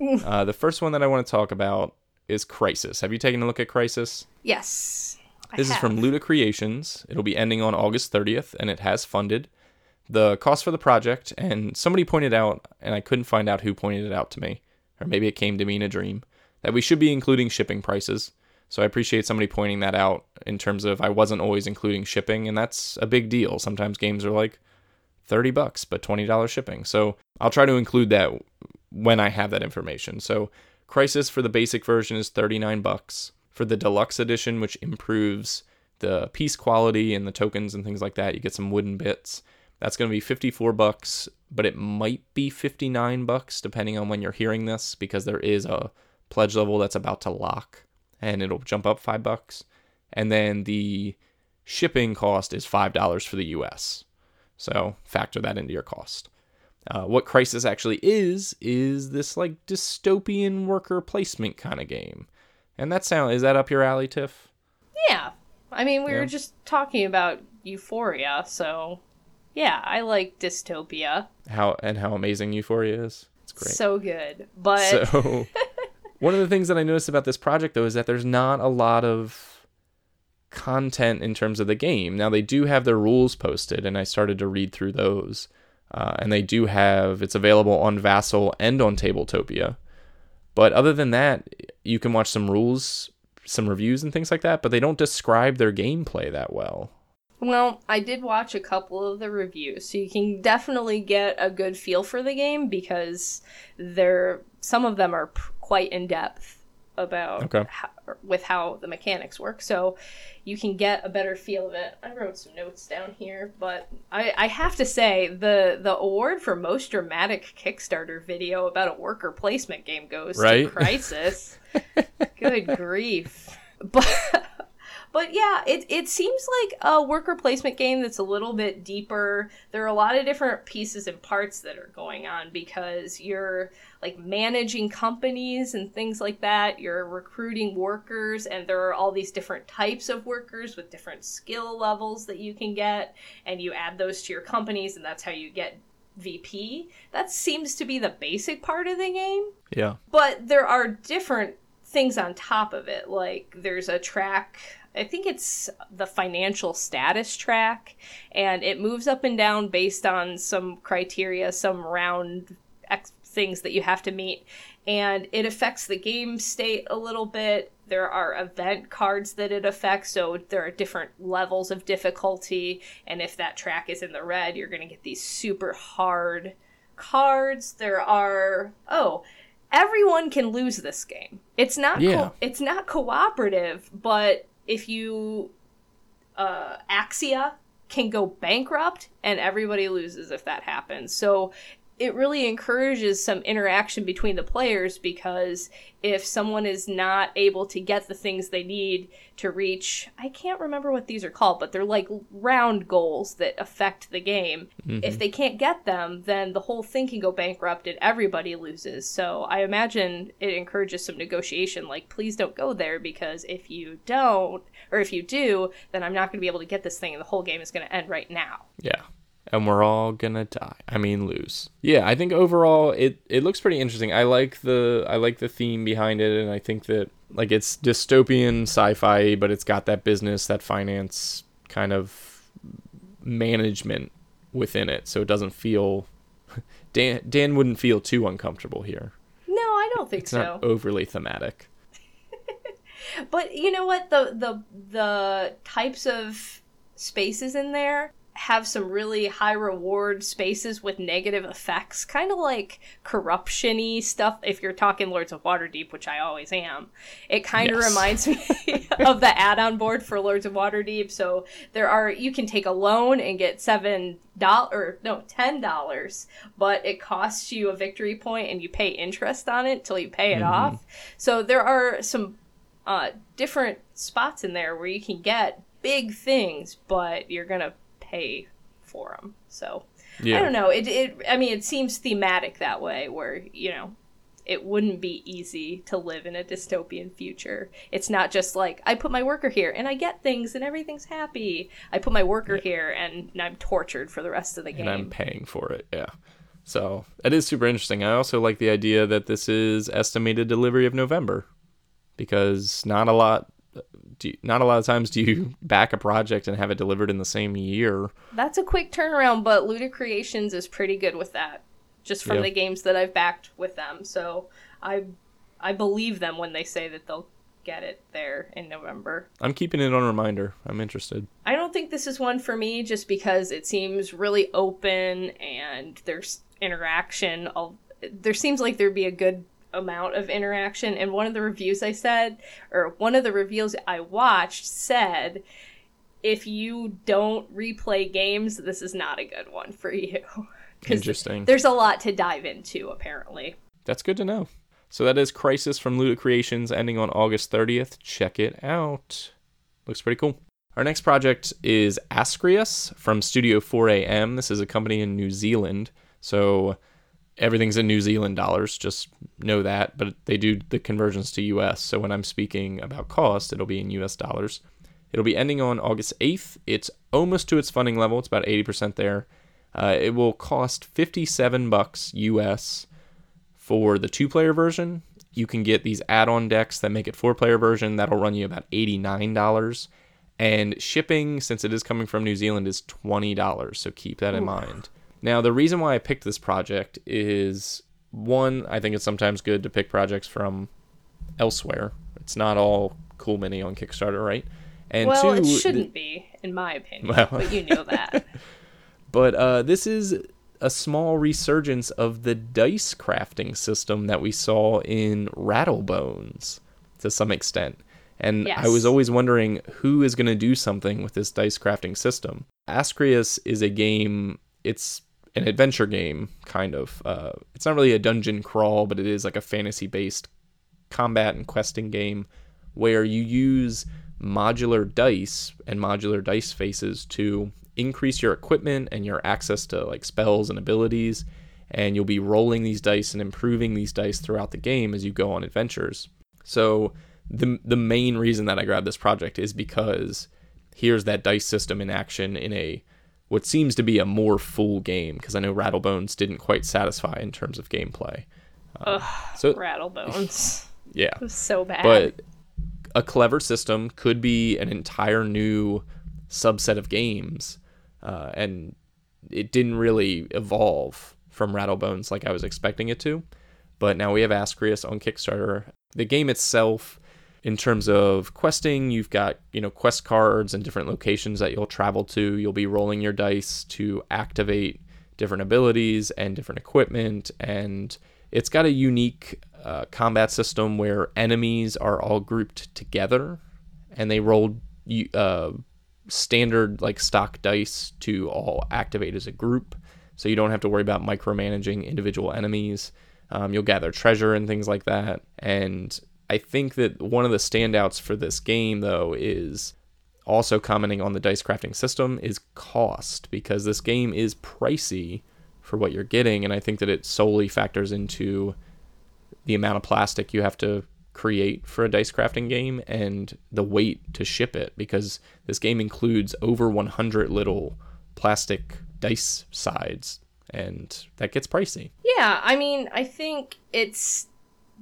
A: uh, the first one that I want to talk about is Crisis. Have you taken a look at Crisis?
B: Yes. I
A: This is from
B: have.
A: LudiCreations. It'll be ending on August 30th, and it has funded the cost for the project. And somebody pointed out, and I couldn't find out who pointed it out to me, or maybe it came to me in a dream, that we should be including shipping prices. So I appreciate somebody pointing that out in terms of I wasn't always including shipping, and that's a big deal. Sometimes games are like 30 bucks, but $20 shipping. So I'll try to include that when I have that information. So Crisis for the basic version is 39 bucks. For the deluxe edition, which improves the piece quality and the tokens and things like that, you get some wooden bits. That's going to be 54 bucks, but it might be 59 bucks depending on when you're hearing this because there is a pledge level that's about to lock and it'll jump up 5 bucks. And then the shipping cost is $5 for the US. So factor that into your cost. Uh, what Crisis actually is is this like dystopian worker placement kind of game, and that sound is that up your alley, Tiff?
B: Yeah. I mean, we
A: Yeah.
B: were just talking about Euphoria, so yeah, I like dystopia.
A: How and how amazing Euphoria is. It's great.
B: So good. But
A: So, one of the things that I noticed about this project though is that there's not a lot of content in terms of the game. Now they do have their rules posted, and I started to read through those. Uh, and they do have it's available on Vassal and on Tabletopia. But other than that, you can watch some rules, some reviews, and things like that. But they don't describe their gameplay that well.
B: Well, I did watch a couple of the reviews, so you can definitely get a good feel for the game because they're some of them are p- quite in depth about
A: Okay.
B: how, with how the mechanics work. So you can get a better feel of it. I wrote some notes down here, but I, I have to say the the award for most dramatic Kickstarter video about a worker placement game goes
A: Right?
B: to Crisis. Good grief. But but yeah, it it seems like a worker placement game that's a little bit deeper. There are a lot of different pieces and parts that are going on because you're like managing companies and things like that. You're recruiting workers and there are all these different types of workers with different skill levels that you can get and you add those to your companies and that's how you get VP. That seems to be the basic part of the game
A: Yeah.
B: but there are different things on top of it like there's a track i think it's the financial status track and it moves up and down based on some criteria some round ex- things that you have to meet and it affects the game state a little bit there are event cards that it affects so there are different levels of difficulty and if that track is in the red you're going to get these super hard cards there are oh everyone can lose this game. It's not co-
A: Yeah.
B: it's not cooperative, but if you uh Axia can go bankrupt and everybody loses if that happens. So it really encourages some interaction between the players because if someone is not able to get the things they need to reach I can't remember what these are called, but they're like round goals that affect the game. Mm-hmm. If they can't get them, then the whole thing can go bankrupt and everybody loses. So I imagine it encourages some negotiation like please don't go there because if you don't or if you do, then I'm not going to be able to get this thing and the whole game is going to end right now.
A: Yeah. And we're all gonna die. I mean lose. Yeah, I think overall it, it looks pretty interesting. I like the I like the theme behind it and I think that like it's dystopian sci-fi, but it's got that business, that finance kind of management within it. So it doesn't feel Dan Dan wouldn't feel too uncomfortable here.
B: No, I don't think
A: It's
B: so.
A: not overly thematic.
B: But you know what? The the the types of spaces in there have some really high reward spaces with negative effects, kind of like corruption y stuff. If you're talking Lords of Waterdeep, which I always am, it kind of
A: Yes.
B: reminds me of the add on board for Lords of Waterdeep. So there are, you can take a loan and get $7 or no, $10, but it costs you a victory point and you pay interest on it till you pay it off. So there are some uh, different spots in there where you can get big things, but you're gonna pay for them. So
A: Yeah.
B: I don't know. It, it I mean, it seems thematic that way, where you know it wouldn't be easy to live in a dystopian future. It's not just like I put my worker here and I get things and everything's happy. I put my worker here and I'm tortured for the rest of the game.
A: and I'm paying for it. Yeah. So it is super interesting. I also like the idea that this is estimated delivery of November, because not a lot, you- not a lot of times do you back a project and have it delivered in the same year.
B: That's a quick turnaround, but LudiCreations is pretty good with that. Just from
A: Yeah.
B: the games that I've backed with them, so I I believe them when they say that they'll get it there in November.
A: I'm keeping it on reminder. I'm interested.
B: I don't think this is one for me just because it seems really open and there's interaction. There seems like there'd be a good amount of interaction. And one of the reviews I said, or one of the reviews I watched said, if you don't replay games, this is not a good one for you.
A: Interesting.
B: There's a lot to dive into, apparently.
A: That's good to know. So that is Crisis from LudiCreations ending on August 30th. Check it out. Looks pretty cool. Our next project is Ascrius from Studio 4AM. This is a company in New Zealand. So everything's in New Zealand dollars, just know that. But they do the conversions to US. So when I'm speaking about cost, it'll be in US dollars. It'll be ending on August 8th. It's almost to its funding level. It's about 80% there. Uh, it will cost 57 bucks US for the two player version. You can get these add on decks that make it four player version. That'll run you about $89. And shipping, since it is coming from New Zealand, is $20. So keep that in mind. Now, the reason why I picked this project is one, I think it's sometimes good to pick projects from elsewhere. It's not all cool mini on Kickstarter, right? And
B: well,
A: two,
B: it shouldn't be, in my opinion.
A: Well-
B: but you know that.
A: But uh, this is a small resurgence of the dice crafting system that we saw in Rattlebones to some extent. And I was always wondering who is going to do something with this dice crafting system. Ascrius is a game, it's an adventure game, kind of. Uh, it's not really a dungeon crawl, but it is like a fantasy based combat and questing game where you use modular dice and modular dice faces to increase your equipment and your access to like spells and abilities and you'll be rolling these dice and improving these dice throughout the game as you go on adventures. So the the main reason that I grabbed this project is because here's that dice system in action in a what seems to be a more full game because I know Rattlebones didn't quite satisfy in terms of gameplay. Uh, so
B: Rattlebones.
A: yeah,
B: It was so bad.
A: but a clever system could be an entire new subset of games, uh, and it didn't really evolve from Rattlebones like I was expecting it to. But now we have Ascrius on Kickstarter. The game itself, in terms of questing, you've got you know quest cards and different locations that you'll travel to. You'll be rolling your dice to activate different abilities and different equipment, and it's got a unique uh, combat system where enemies are all grouped together, and they roll uh, standard like stock dice to all activate as a group. So you don't have to worry about micromanaging individual enemies. Um, you'll gather treasure and things like that. And I think that one of the standouts for this game, though, is also commenting on the dice crafting system is cost because this game is pricey for what you're getting. And I think that it solely factors into the amount of plastic you have to create for a dice crafting game and the weight to ship it because this game includes over 100 little plastic dice sides and that gets pricey.
B: Yeah, I mean, I think it's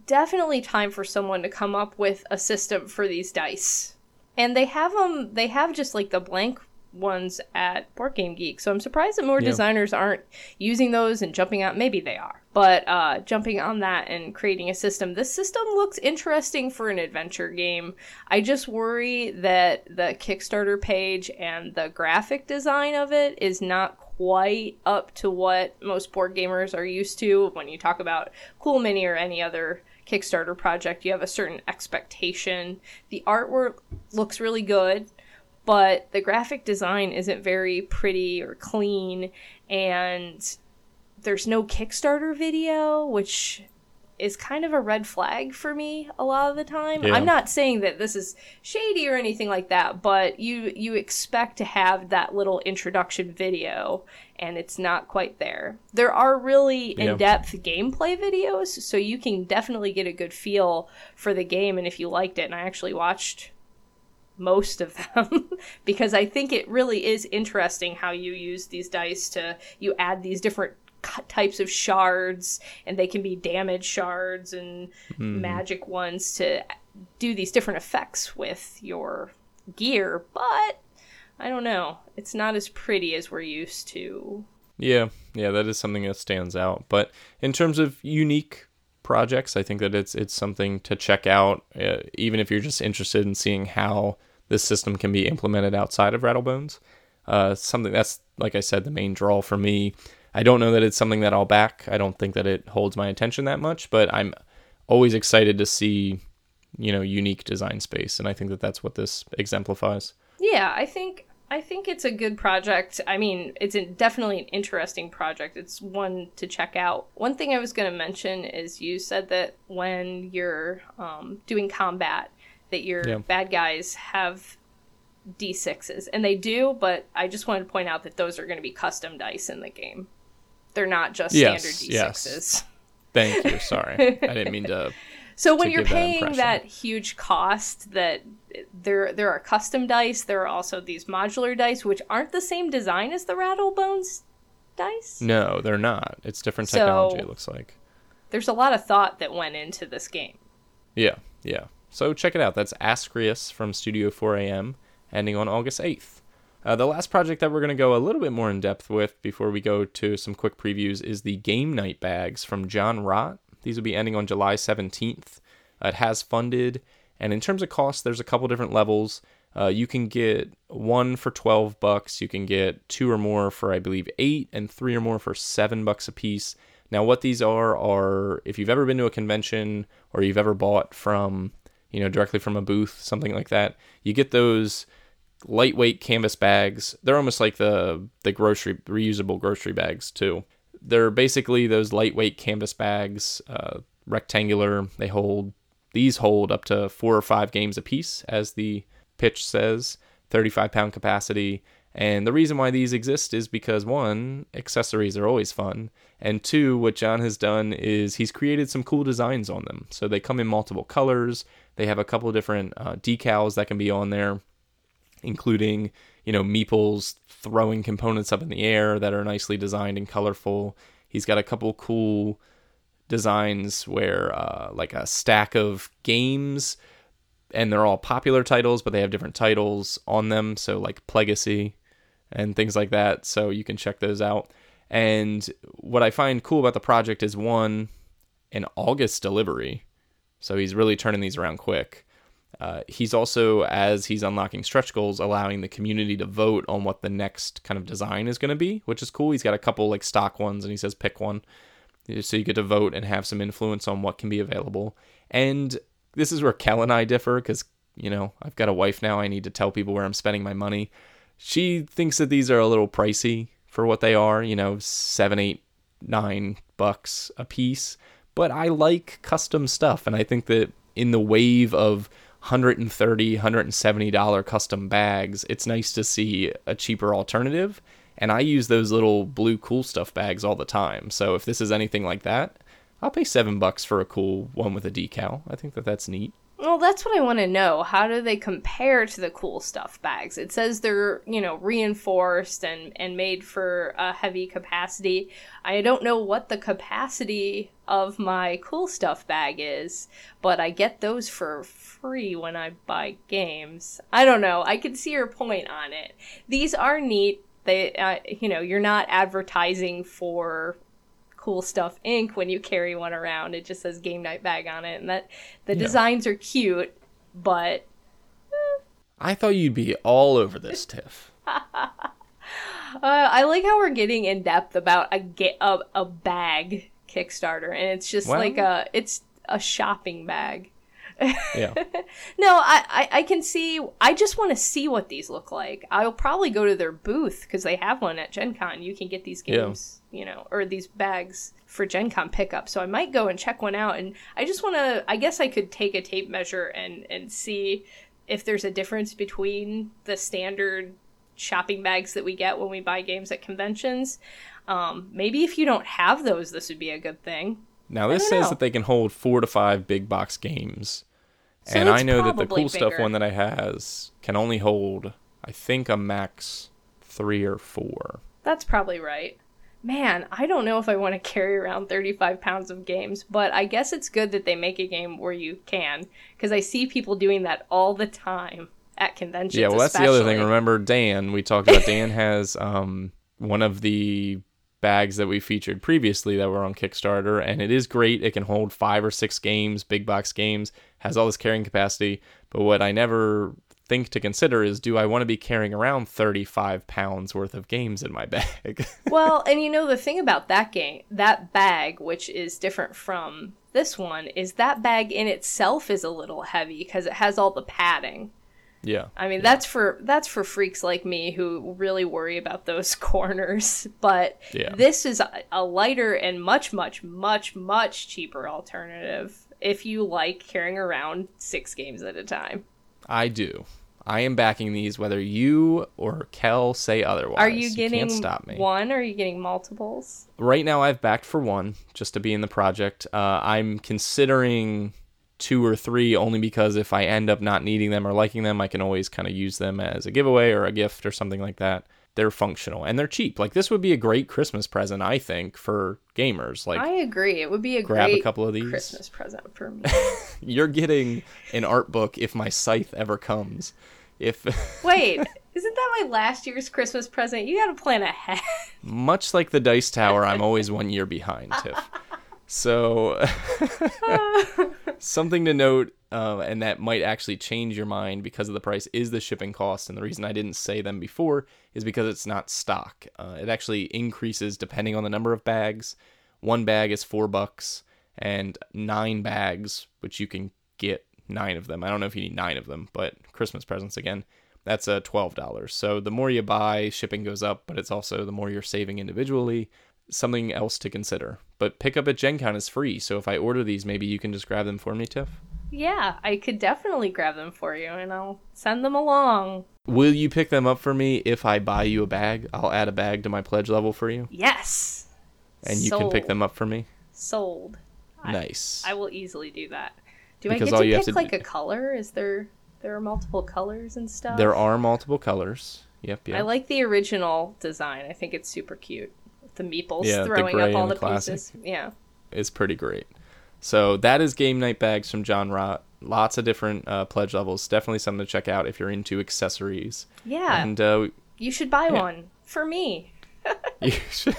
B: definitely time for someone to come up with a system for these dice. And they have them, they have just like the blank ones at Board Game Geek. So I'm surprised that more
A: Yeah.
B: designers aren't using those and jumping out. Maybe they are, but uh, jumping on that and creating a system. This system looks interesting for an adventure game. I just worry that the Kickstarter page and the graphic design of it is not quite up to what most board gamers are used to when you talk about Cool Mini or any other Kickstarter project. You have a certain expectation. The artwork looks really good but the graphic design isn't very pretty or clean and there's no Kickstarter video, which is kind of a red flag for me a lot of the time.
A: Yeah.
B: I'm not saying that this is shady or anything like that, but you you expect to have that little introduction video and it's not quite there. There are really
A: Yeah.
B: in-depth gameplay videos, so you can definitely get a good feel for the game and if you liked it and I actually watched most of them because I think it really is interesting how you use these dice to you add these different types of shards and they can be damage shards and hmm. magic ones to do these different effects with your gear but I don't know it's not as pretty as we're used to
A: Yeah, yeah, that is something that stands out. But in terms of unique projects, I think that it's it's something to check out, uh, even if you're just interested in seeing how this system can be implemented outside of Rattlebones. Uh, something that's like I said, the main draw for me. I don't know that it's something that I'll back. I don't think that it holds my attention that much, but I'm always excited to see, you know, unique design space, and I think that that's what this exemplifies.
B: Yeah, I think I think it's a good project. I mean, it's a, definitely an interesting project. It's one to check out. One thing I was going to mention is you said that when you're um, doing combat, that your
A: Yeah.
B: bad guys have d6s, and they do. But I just wanted to point out that those are going to be custom dice in the game. They're not just
A: Yes,
B: standard
A: yes.
B: d6s.
A: Thank you. Sorry, I didn't mean to.
B: So when you're
A: that
B: paying that huge cost, that there there are custom dice, there are also these modular dice, which aren't the same design as the Rattlebones dice.
A: No, they're not. It's different
B: So-
A: technology. it looks like.
B: There's a lot of thought that went into this game.
A: Yeah, yeah. So check it out. That's Ascrius from Studio 4AM, ending on August 8th. Uh, the last project that we're going to go a little bit more in depth with before we go to some quick previews is the Game Night bags from John Rott. These will be ending on July 17th. Uh, it has funded, and in terms of cost, there's a couple different levels. Uh, you can get one for 12 bucks. You can get two or more for, I believe, eight, and three or more for seven bucks a piece. Now, what these are are if you've ever been to a convention or you've ever bought from, you know, directly from a booth, something like that, you get those lightweight canvas bags. They're almost like the the grocery reusable grocery bags too. They're basically those lightweight canvas bags, uh, rectangular. They hold these hold up to four or five games a piece, as the pitch says, 35 pound capacity. And the reason why these exist is because one, accessories are always fun, and two, what John has done is he's created some cool designs on them. So they come in multiple colors. They have a couple different uh, decals that can be on there including you know meeples throwing components up in the air that are nicely designed and colorful. He's got a couple cool designs where uh, like a stack of games and they're all popular titles but they have different titles on them so like plegacy and things like that so you can check those out. And what i find cool about the project is one an august delivery so he's really turning these around quick uh, he's also, as he's unlocking stretch goals, allowing the community to vote on what the next kind of design is going to be, which is cool. He's got a couple like stock ones, and he says pick one, so you get to vote and have some influence on what can be available. And this is where Kel and I differ because you know I've got a wife now. I need to tell people where I'm spending my money. She thinks that these are a little pricey for what they are. You know, seven, eight, nine bucks a piece. But I like custom stuff, and I think that in the wave of 130 170 dollar custom bags it's nice to see a cheaper alternative. And i use those little blue cool stuff bags all the time. So if this is anything like that i'll pay seven bucks for a cool one with a decal. I think that that's neat
B: Well, that's what I want to know. How do they compare to the cool stuff bags? It says they're, you know, reinforced and, and made for a heavy capacity. I don't know what the capacity of my cool stuff bag is, but I get those for free when I buy games. I don't know. I can see your point on it. These are neat. They, uh, you know, you're not advertising for Cool Stuff Inc when you carry one around. It just says game night bag on it, and that the
A: Yeah.
B: designs are cute, but
A: I thought you'd be all over this, Tiff.
B: uh, I like how we're getting in depth about a ga- a, a bag Kickstarter, and it's just like a it's a shopping bag.
A: Yeah.
B: No, I, I, I can see. I just want to see what these look like. I'll probably go to their booth because they have one at Gen Con. You can get these
A: Yeah.
B: games, you know, or these bags for Gen Con pickup. So I might go and check one out. And I just want to. I guess I could take a tape measure and and see if there's a difference between the standard shopping bags that we get when we buy games at conventions. Um, maybe if you don't have those, this would be a good thing.
A: Now this says
B: know.
A: that they can hold four to five big box games.
B: So
A: and I know that the cool stuff one that I has can only hold I think a max three or four.
B: That's probably right. Man, I don't know if I want to carry around 35 pounds of games, but I guess it's good that they make a game where you can, because I see people doing that all the time at conventions.
A: Yeah, well that's the other thing. Remember Dan, we talked about Dan has um one of the bags that we featured previously that were on Kickstarter and it is great. It can hold 5 or 6 games, big box games, has all this carrying capacity, but what I never think to consider is do I want to be carrying around 35 pounds worth of games in my bag?
B: well, and you know the thing about that game, that bag, which is different from this one, is that bag in itself is a little heavy because it has all the padding.
A: yeah.
B: I mean, that's for that's for freaks like me who really worry about those corners. But
A: Yeah.
B: this is a lighter and much, much, much, much cheaper alternative if you like carrying around six games at a time.
A: I do. I am backing these whether you or Kel say otherwise.
B: Are you getting
A: can't stop me.
B: one? Or are you getting multiples?
A: Right now I've backed for one just to be in the project. Uh, I'm considering two or three only because if I end up not needing them or liking them, I can always kind of use them as a giveaway or a gift or something like that. They're functional and they're cheap. Like this would be a great Christmas present, I think, for gamers. Like
B: I agree. It would be a
A: grab a
B: great
A: couple of these.
B: Christmas present for me.
A: you're getting an art book if my scythe ever comes. If
B: Wait, isn't that my last year's Christmas present? You got to plan ahead.
A: much like the dice tower, I'm always one year behind, Tiff. So, something to note, uh, and that might actually change your mind because of the price, is the shipping cost. And the reason I didn't say them before is because it's not stock. Uh, it actually increases depending on the number of bags. One bag is four bucks, and nine bags, which you can get nine of them. I don't know if you need nine of them, but Christmas presents again. That's uh, twelve dollars. So the more you buy, shipping goes up, but it's also the more you're saving individually something else to consider. But pickup at Gen Con is free, so if I order these, maybe you can just grab them for me, Tiff.
B: yeah, I could definitely grab them for you and I'll send them along.
A: Will you pick them up for me if I buy you a bag? I'll add a bag to my pledge level for you,
B: Yes.
A: and you can pick them up for me.
B: Sold.
A: Nice.
B: I will easily do that. Do
A: Because
B: I get to pick
A: to
B: like
A: do-
B: a color? Is there there are multiple colors and stuff?
A: There are multiple colors. Yep, yep.
B: I like the original design. I think it's super cute. The meeples
A: Yeah, the
B: throwing
A: gray
B: up all the,
A: the classic.
B: pieces. Yeah.
A: It's pretty great. So that is game night bags from John Rott. Lots of different uh, pledge levels. Definitely something to check out if you're into accessories.
B: Yeah.
A: And uh,
B: you should buy
A: yeah.
B: one for me.
A: You should-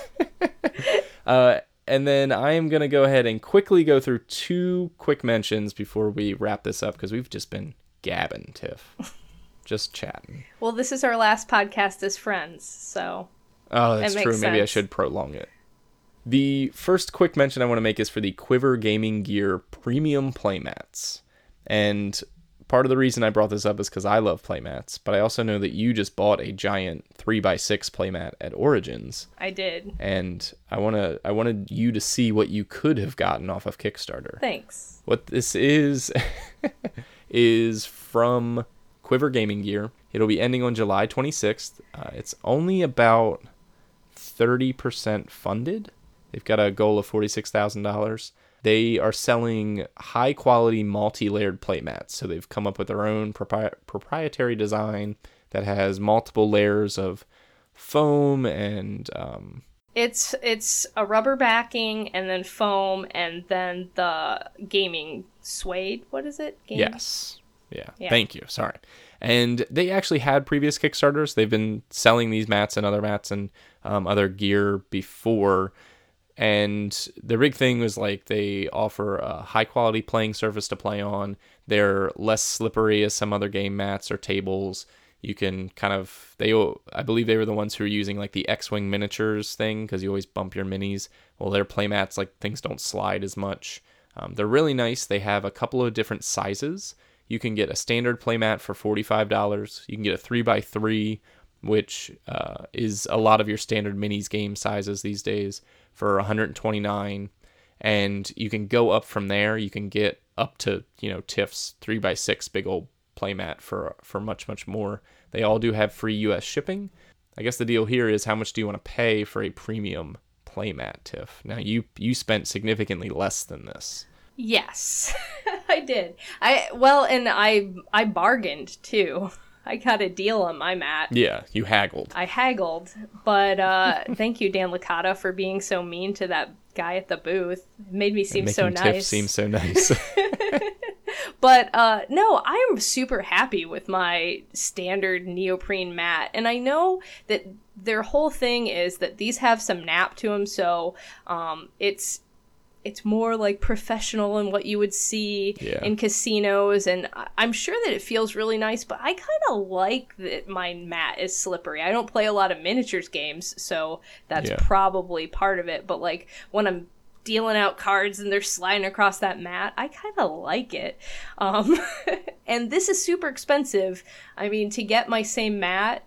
A: uh, and then I am going to go ahead and quickly go through two quick mentions before we wrap this up because we've just been gabbing, Tiff. just chatting.
B: Well, this is our last podcast as friends, so
A: Oh, that's true. Maybe I should prolong it. The first quick mention I want to make is for the Quiver Gaming Gear premium playmats. And part of the reason I brought this up is because I love playmats, but I also know that you just bought a giant 3x6 playmat at Origins.
B: I did.
A: and I want to I wanted you to see what you could have gotten off of Kickstarter.
B: Thanks.
A: What this is is from Quiver Gaming Gear. It'll be ending on July 26th. Uh, it's only about 30% funded. They've got a goal of $46,000. They are selling high quality multi layered playmats. So they've come up with their own propri- proprietary design that has multiple layers of foam and um,
B: It's it's a rubber backing and then foam and then the gaming suede. What is it? Game?
A: Yes. Yeah.
B: Yeah.
A: Thank you. Sorry. And they actually had previous Kickstarters. They've been selling these mats and other mats and um, other gear before. And the big thing was like they offer a high quality playing surface to play on. They're less slippery as some other game mats or tables. You can kind of they I believe they were the ones who were using like the X-wing miniatures thing because you always bump your minis. Well, their play mats like things don't slide as much. Um, they're really nice. They have a couple of different sizes. You can get a standard playmat for $45. You can get a 3x3, which uh, is a lot of your standard minis game sizes these days, for 129 And you can go up from there. You can get up to, you know, Tiff's 3x6 big old playmat for, for much, much more. They all do have free US shipping. I guess the deal here is how much do you want to pay for a premium playmat, Tiff? Now, you, you spent significantly less than this.
B: Yes, I did. I well, and I I bargained too. I got a deal on my mat.
A: Yeah, you haggled.
B: I haggled, but uh, thank you, Dan Licata, for being so mean to that guy at the booth. It made me seem so
A: Tiff
B: nice.
A: seem so nice.
B: But uh, no, I am super happy with my standard neoprene mat, and I know that their whole thing is that these have some nap to them, so um, it's it's more like professional and what you would see
A: Yeah.
B: in casinos, and I'm sure that it feels really nice. But I kind of like that my mat is slippery. I don't play a lot of miniatures games, so that's
A: Yeah.
B: probably part of it. But like when I'm dealing out cards and they're sliding across that mat. I kind of like it. Um, and this is super expensive. I mean, to get my same mat,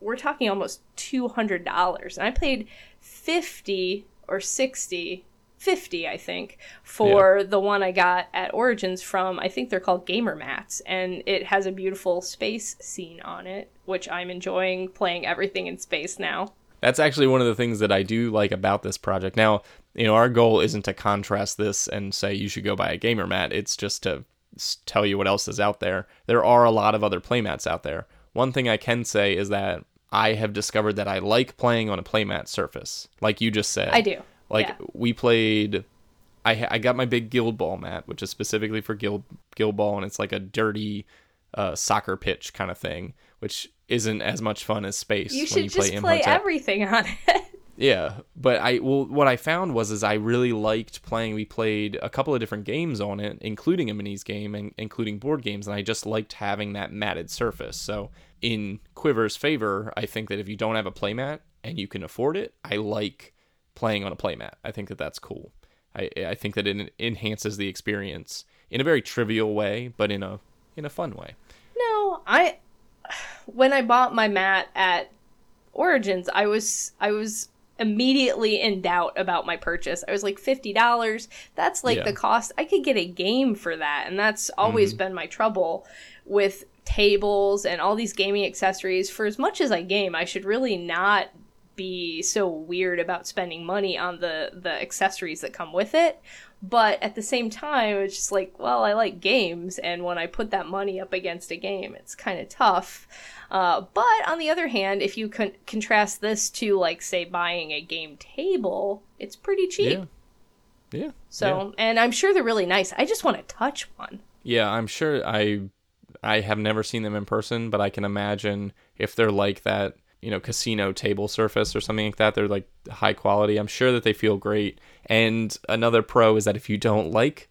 B: we're talking almost $200. And I paid 50 or 60 50 i think for the one i got at origins from i think they're called gamer mats and it has a beautiful space scene on it which i'm enjoying playing everything in space now
A: That's actually one of the things that I do like about this project. Now, you know, our goal isn't to contrast this and say you should go buy a gamer mat. It's just to tell you what else is out there. There are a lot of other playmats out there. One thing I can say is that I have discovered that I like playing on a playmat surface, like you just said.
B: i do
A: Like
B: yeah.
A: we played. I I got my big guild ball mat, which is specifically for guild guild ball, and it's like a dirty uh, soccer pitch kind of thing, which isn't as much fun as space.
B: you
A: when
B: should
A: you
B: just
A: play,
B: play everything on it
A: Yeah, but I well, what I found was is I really liked playing. We played a couple of different games on it, including a minis game and including board games, and I just liked having that matted surface. So in Quiver's favor, I think that if you don't have a playmat and you can afford it, I like playing on a playmat. I think that that's cool. I I think that it enhances the experience in a very trivial way, but in a in a fun way.
B: No, I when I bought my mat at Origins, I was I was immediately in doubt about my purchase. I was like $50. That's like
A: Yeah.
B: the cost. I could get a game for that, and that's always mm-hmm. been my trouble with tables and all these gaming accessories. For as much as I game, I should really not be so weird about spending money on the the accessories that come with it. But at the same time it's just like well i like games and when i put that money up against a game it's kind of tough. Uh, but on the other hand if you con- contrast this to like say buying a game table it's pretty cheap.
A: Yeah. Yeah.
B: so and i'm sure they're really nice. I just want to touch one.
A: Yeah, I'm sure I I have never seen them in person, but I can imagine if they're like that, you know, casino table surface or something like that, they're like high quality. I'm sure that they feel great. And another pro is that if you don't like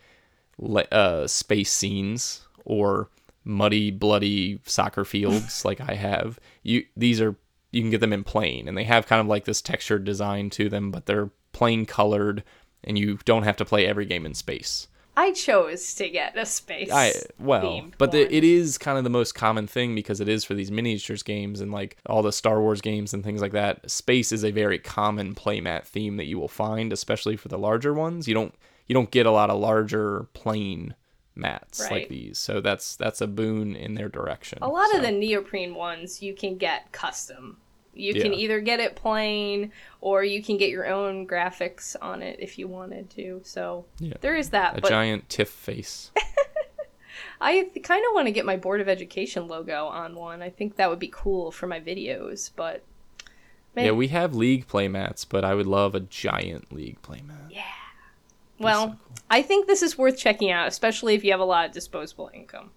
A: uh, space scenes or muddy, bloody soccer fields like I have, you these are you can get them in plain, and they have kind of like this textured design to them, but they're plain colored, and you don't have to play every game in space.
B: I chose to get a space
A: I well, but the, it is kind of the most common thing because it is for these miniatures games and like all the Star Wars games and things like that. Space is a very common playmat theme that you will find, especially for the larger ones. You don't you don't get a lot of larger plain mats like these, so that's that's a boon in their direction.
B: a lot of the neoprene ones you can get custom You can either get it plain or you can get your own graphics on it if you wanted to. So
A: Yeah.
B: there is that.
A: A
B: but
A: giant TIFF face.
B: I kind of want to get my Board of Education logo on one. I think that would be cool for my videos, but man,
A: yeah, we have league playmats, but I would love a giant league playmat.
B: Yeah. well,
A: so cool.
B: I think this is worth checking out, especially if you have a lot of disposable income.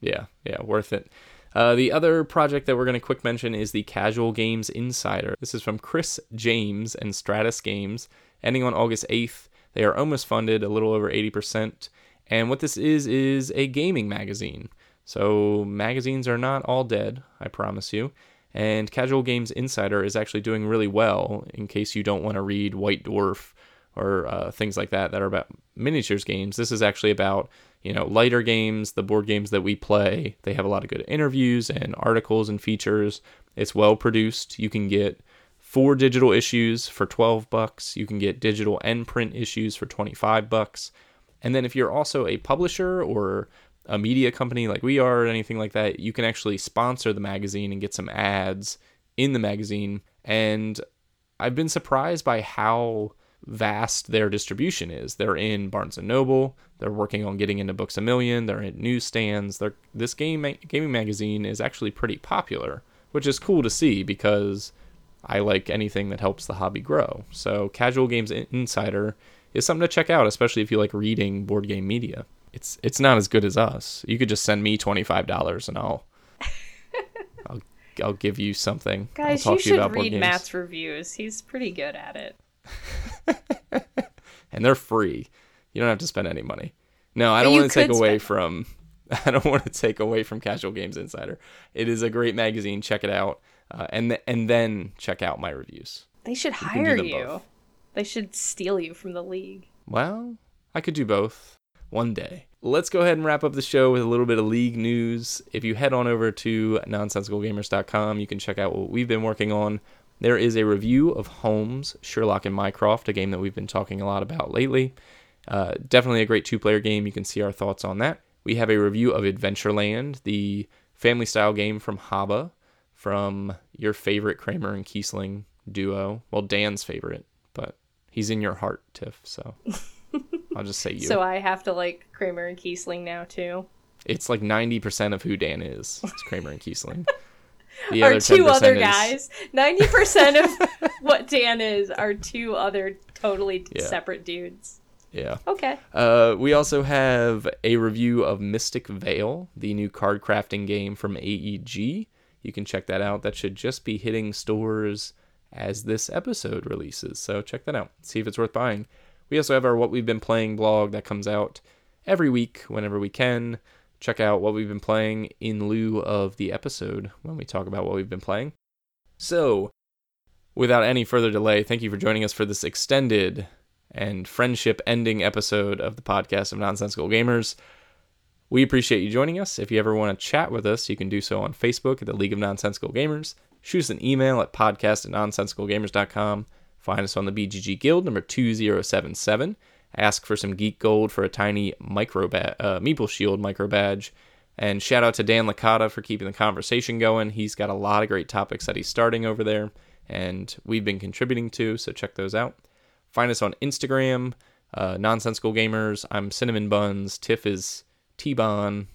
A: Yeah, yeah, worth it. Uh, the other project that we're going to quick mention is the Casual Games Insider. This is from Chris James and Stratus Games, ending on August 8th. They are almost funded, a little over 80%. And what this is, is a gaming magazine. So, magazines are not all dead, I promise you. And Casual Games Insider is actually doing really well in case you don't want to read White Dwarf or uh, things like that that are about miniatures games. This is actually about you know lighter games, the board games that we play. They have a lot of good interviews and articles and features. It's well produced. You can get four digital issues for 12 bucks. You can get digital and print issues for 25 bucks. And then if you're also a publisher or a media company like we are or anything like that, you can actually sponsor the magazine and get some ads in the magazine. And I've been surprised by how vast their distribution is. They're in Barnes and Noble. They're working on getting into Books a Million. They're in newsstands. They're, this game gaming magazine is actually pretty popular, which is cool to see because I like anything that helps the hobby grow. So Casual Games Insider is something to check out, especially if you like reading board game media. It's it's not as good as us. You could just send me twenty five dollars and I'll I'll I'll give you something. I'll
B: Guys,
A: talk
B: you
A: to
B: should read. Matt's reviews. He's pretty good at it.
A: and they're free. You don't have to spend any money. No, I don't want to take away
B: spend
A: from I don't want to take away from Casual Games Insider. It is a great magazine. Check it out, uh, and th- and then check out my reviews.
B: They should hire you.
A: both.
B: They should steal you from the league.
A: Well, I could do both one day. Let's go ahead and wrap up the show with a little bit of league news. If you head on over to nonsensicalgamers.com, you can check out what we've been working on. There is a review of Holmes, Sherlock, and Mycroft, a game that we've been talking a lot about lately. Uh, definitely a great two player game. You can see our thoughts on that. We have a review of Adventureland, the family style game from Haba, from your favorite Kramer and Kiesling duo. Well, Dan's favorite, but he's in your heart, Tiff, so I'll just say you.
B: So I have to like Kramer and Kiesling now too.
A: it's like 90% of who Dan is. It's Kramer and Kiesling. The
B: Are two
A: 10%
B: other
A: is-
B: guys. Ninety percent of what Dan is are two other totally
A: Yeah.
B: separate dudes.
A: Yeah.
B: Okay.
A: Uh, we also have a review of Mystic Vale, the new card crafting game from AEG. You can check that out. That should just be hitting stores as this episode releases. So check that out. See if it's worth buying. We also have our What We've Been Playing blog that comes out every week whenever we can. Check out what we've been playing in lieu of the episode when we talk about what we've been playing. So, without any further delay, thank you for joining us for this extended and friendship ending episode of the podcast of Nonsensical Gamers. We appreciate you joining us. If you ever want to chat with us, you can do so on Facebook at the League of Nonsensical Gamers. Shoot us an email at podcast at nonsensicalgamers.com. Find us on the BGG Guild number 2077. Ask for some geek gold for a tiny micro ba- uh, Meeple Shield micro badge. And shout out to Dan Licata for keeping the conversation going. He's got a lot of great topics that he's starting over there, and we've been contributing to, so check those out. Find us on Instagram, uh, Nonsensical Gamers. I'm Cinnamon Buns. Tiff is T Bon,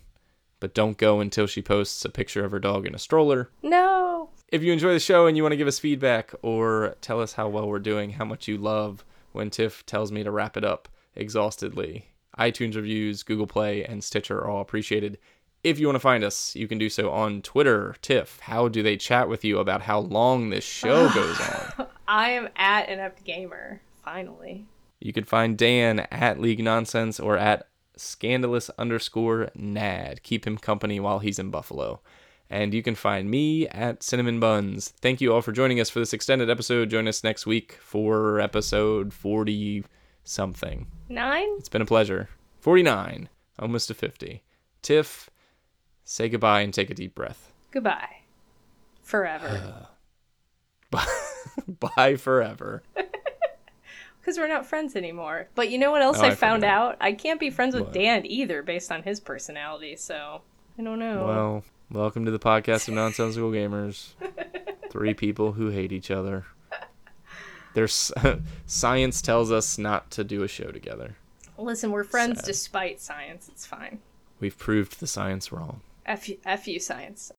A: but don't go until she posts a picture of her dog in a stroller.
B: No.
A: If you enjoy the show and you want to give us feedback or tell us how well we're doing, how much you love when Tiff tells me to wrap it up exhaustedly, iTunes reviews, Google Play, and Stitcher are all appreciated. If you want to find us, you can do so on Twitter. Tiff, how do they chat with you about how long this show goes on?
B: I am at Inept Gamer. Finally.
A: You can find Dan at League Nonsense or at scandalous underscore nad. Keep him company while he's in Buffalo. And you can find me at Cinnamon Buns. Thank you all for joining us for this extended episode. Join us next week for episode 40 something.
B: Nine?
A: It's been a pleasure. 49, almost to 50. Tiff, say goodbye and take a deep breath.
B: Goodbye. Forever.
A: Bye forever.
B: Because we're not friends anymore. But you know what else
A: Oh,
B: I,
A: I
B: found
A: forgot.
B: out? I can't be friends with
A: What?
B: Dan either based on his personality, so I don't know.
A: Well, Welcome to the podcast of nonsensical gamers. Three people who hate each other. There's science tells us not to do a show together.
B: Listen, we're friends
A: Sad.
B: despite science. It's fine.
A: We've proved the science wrong.
B: F, you, science.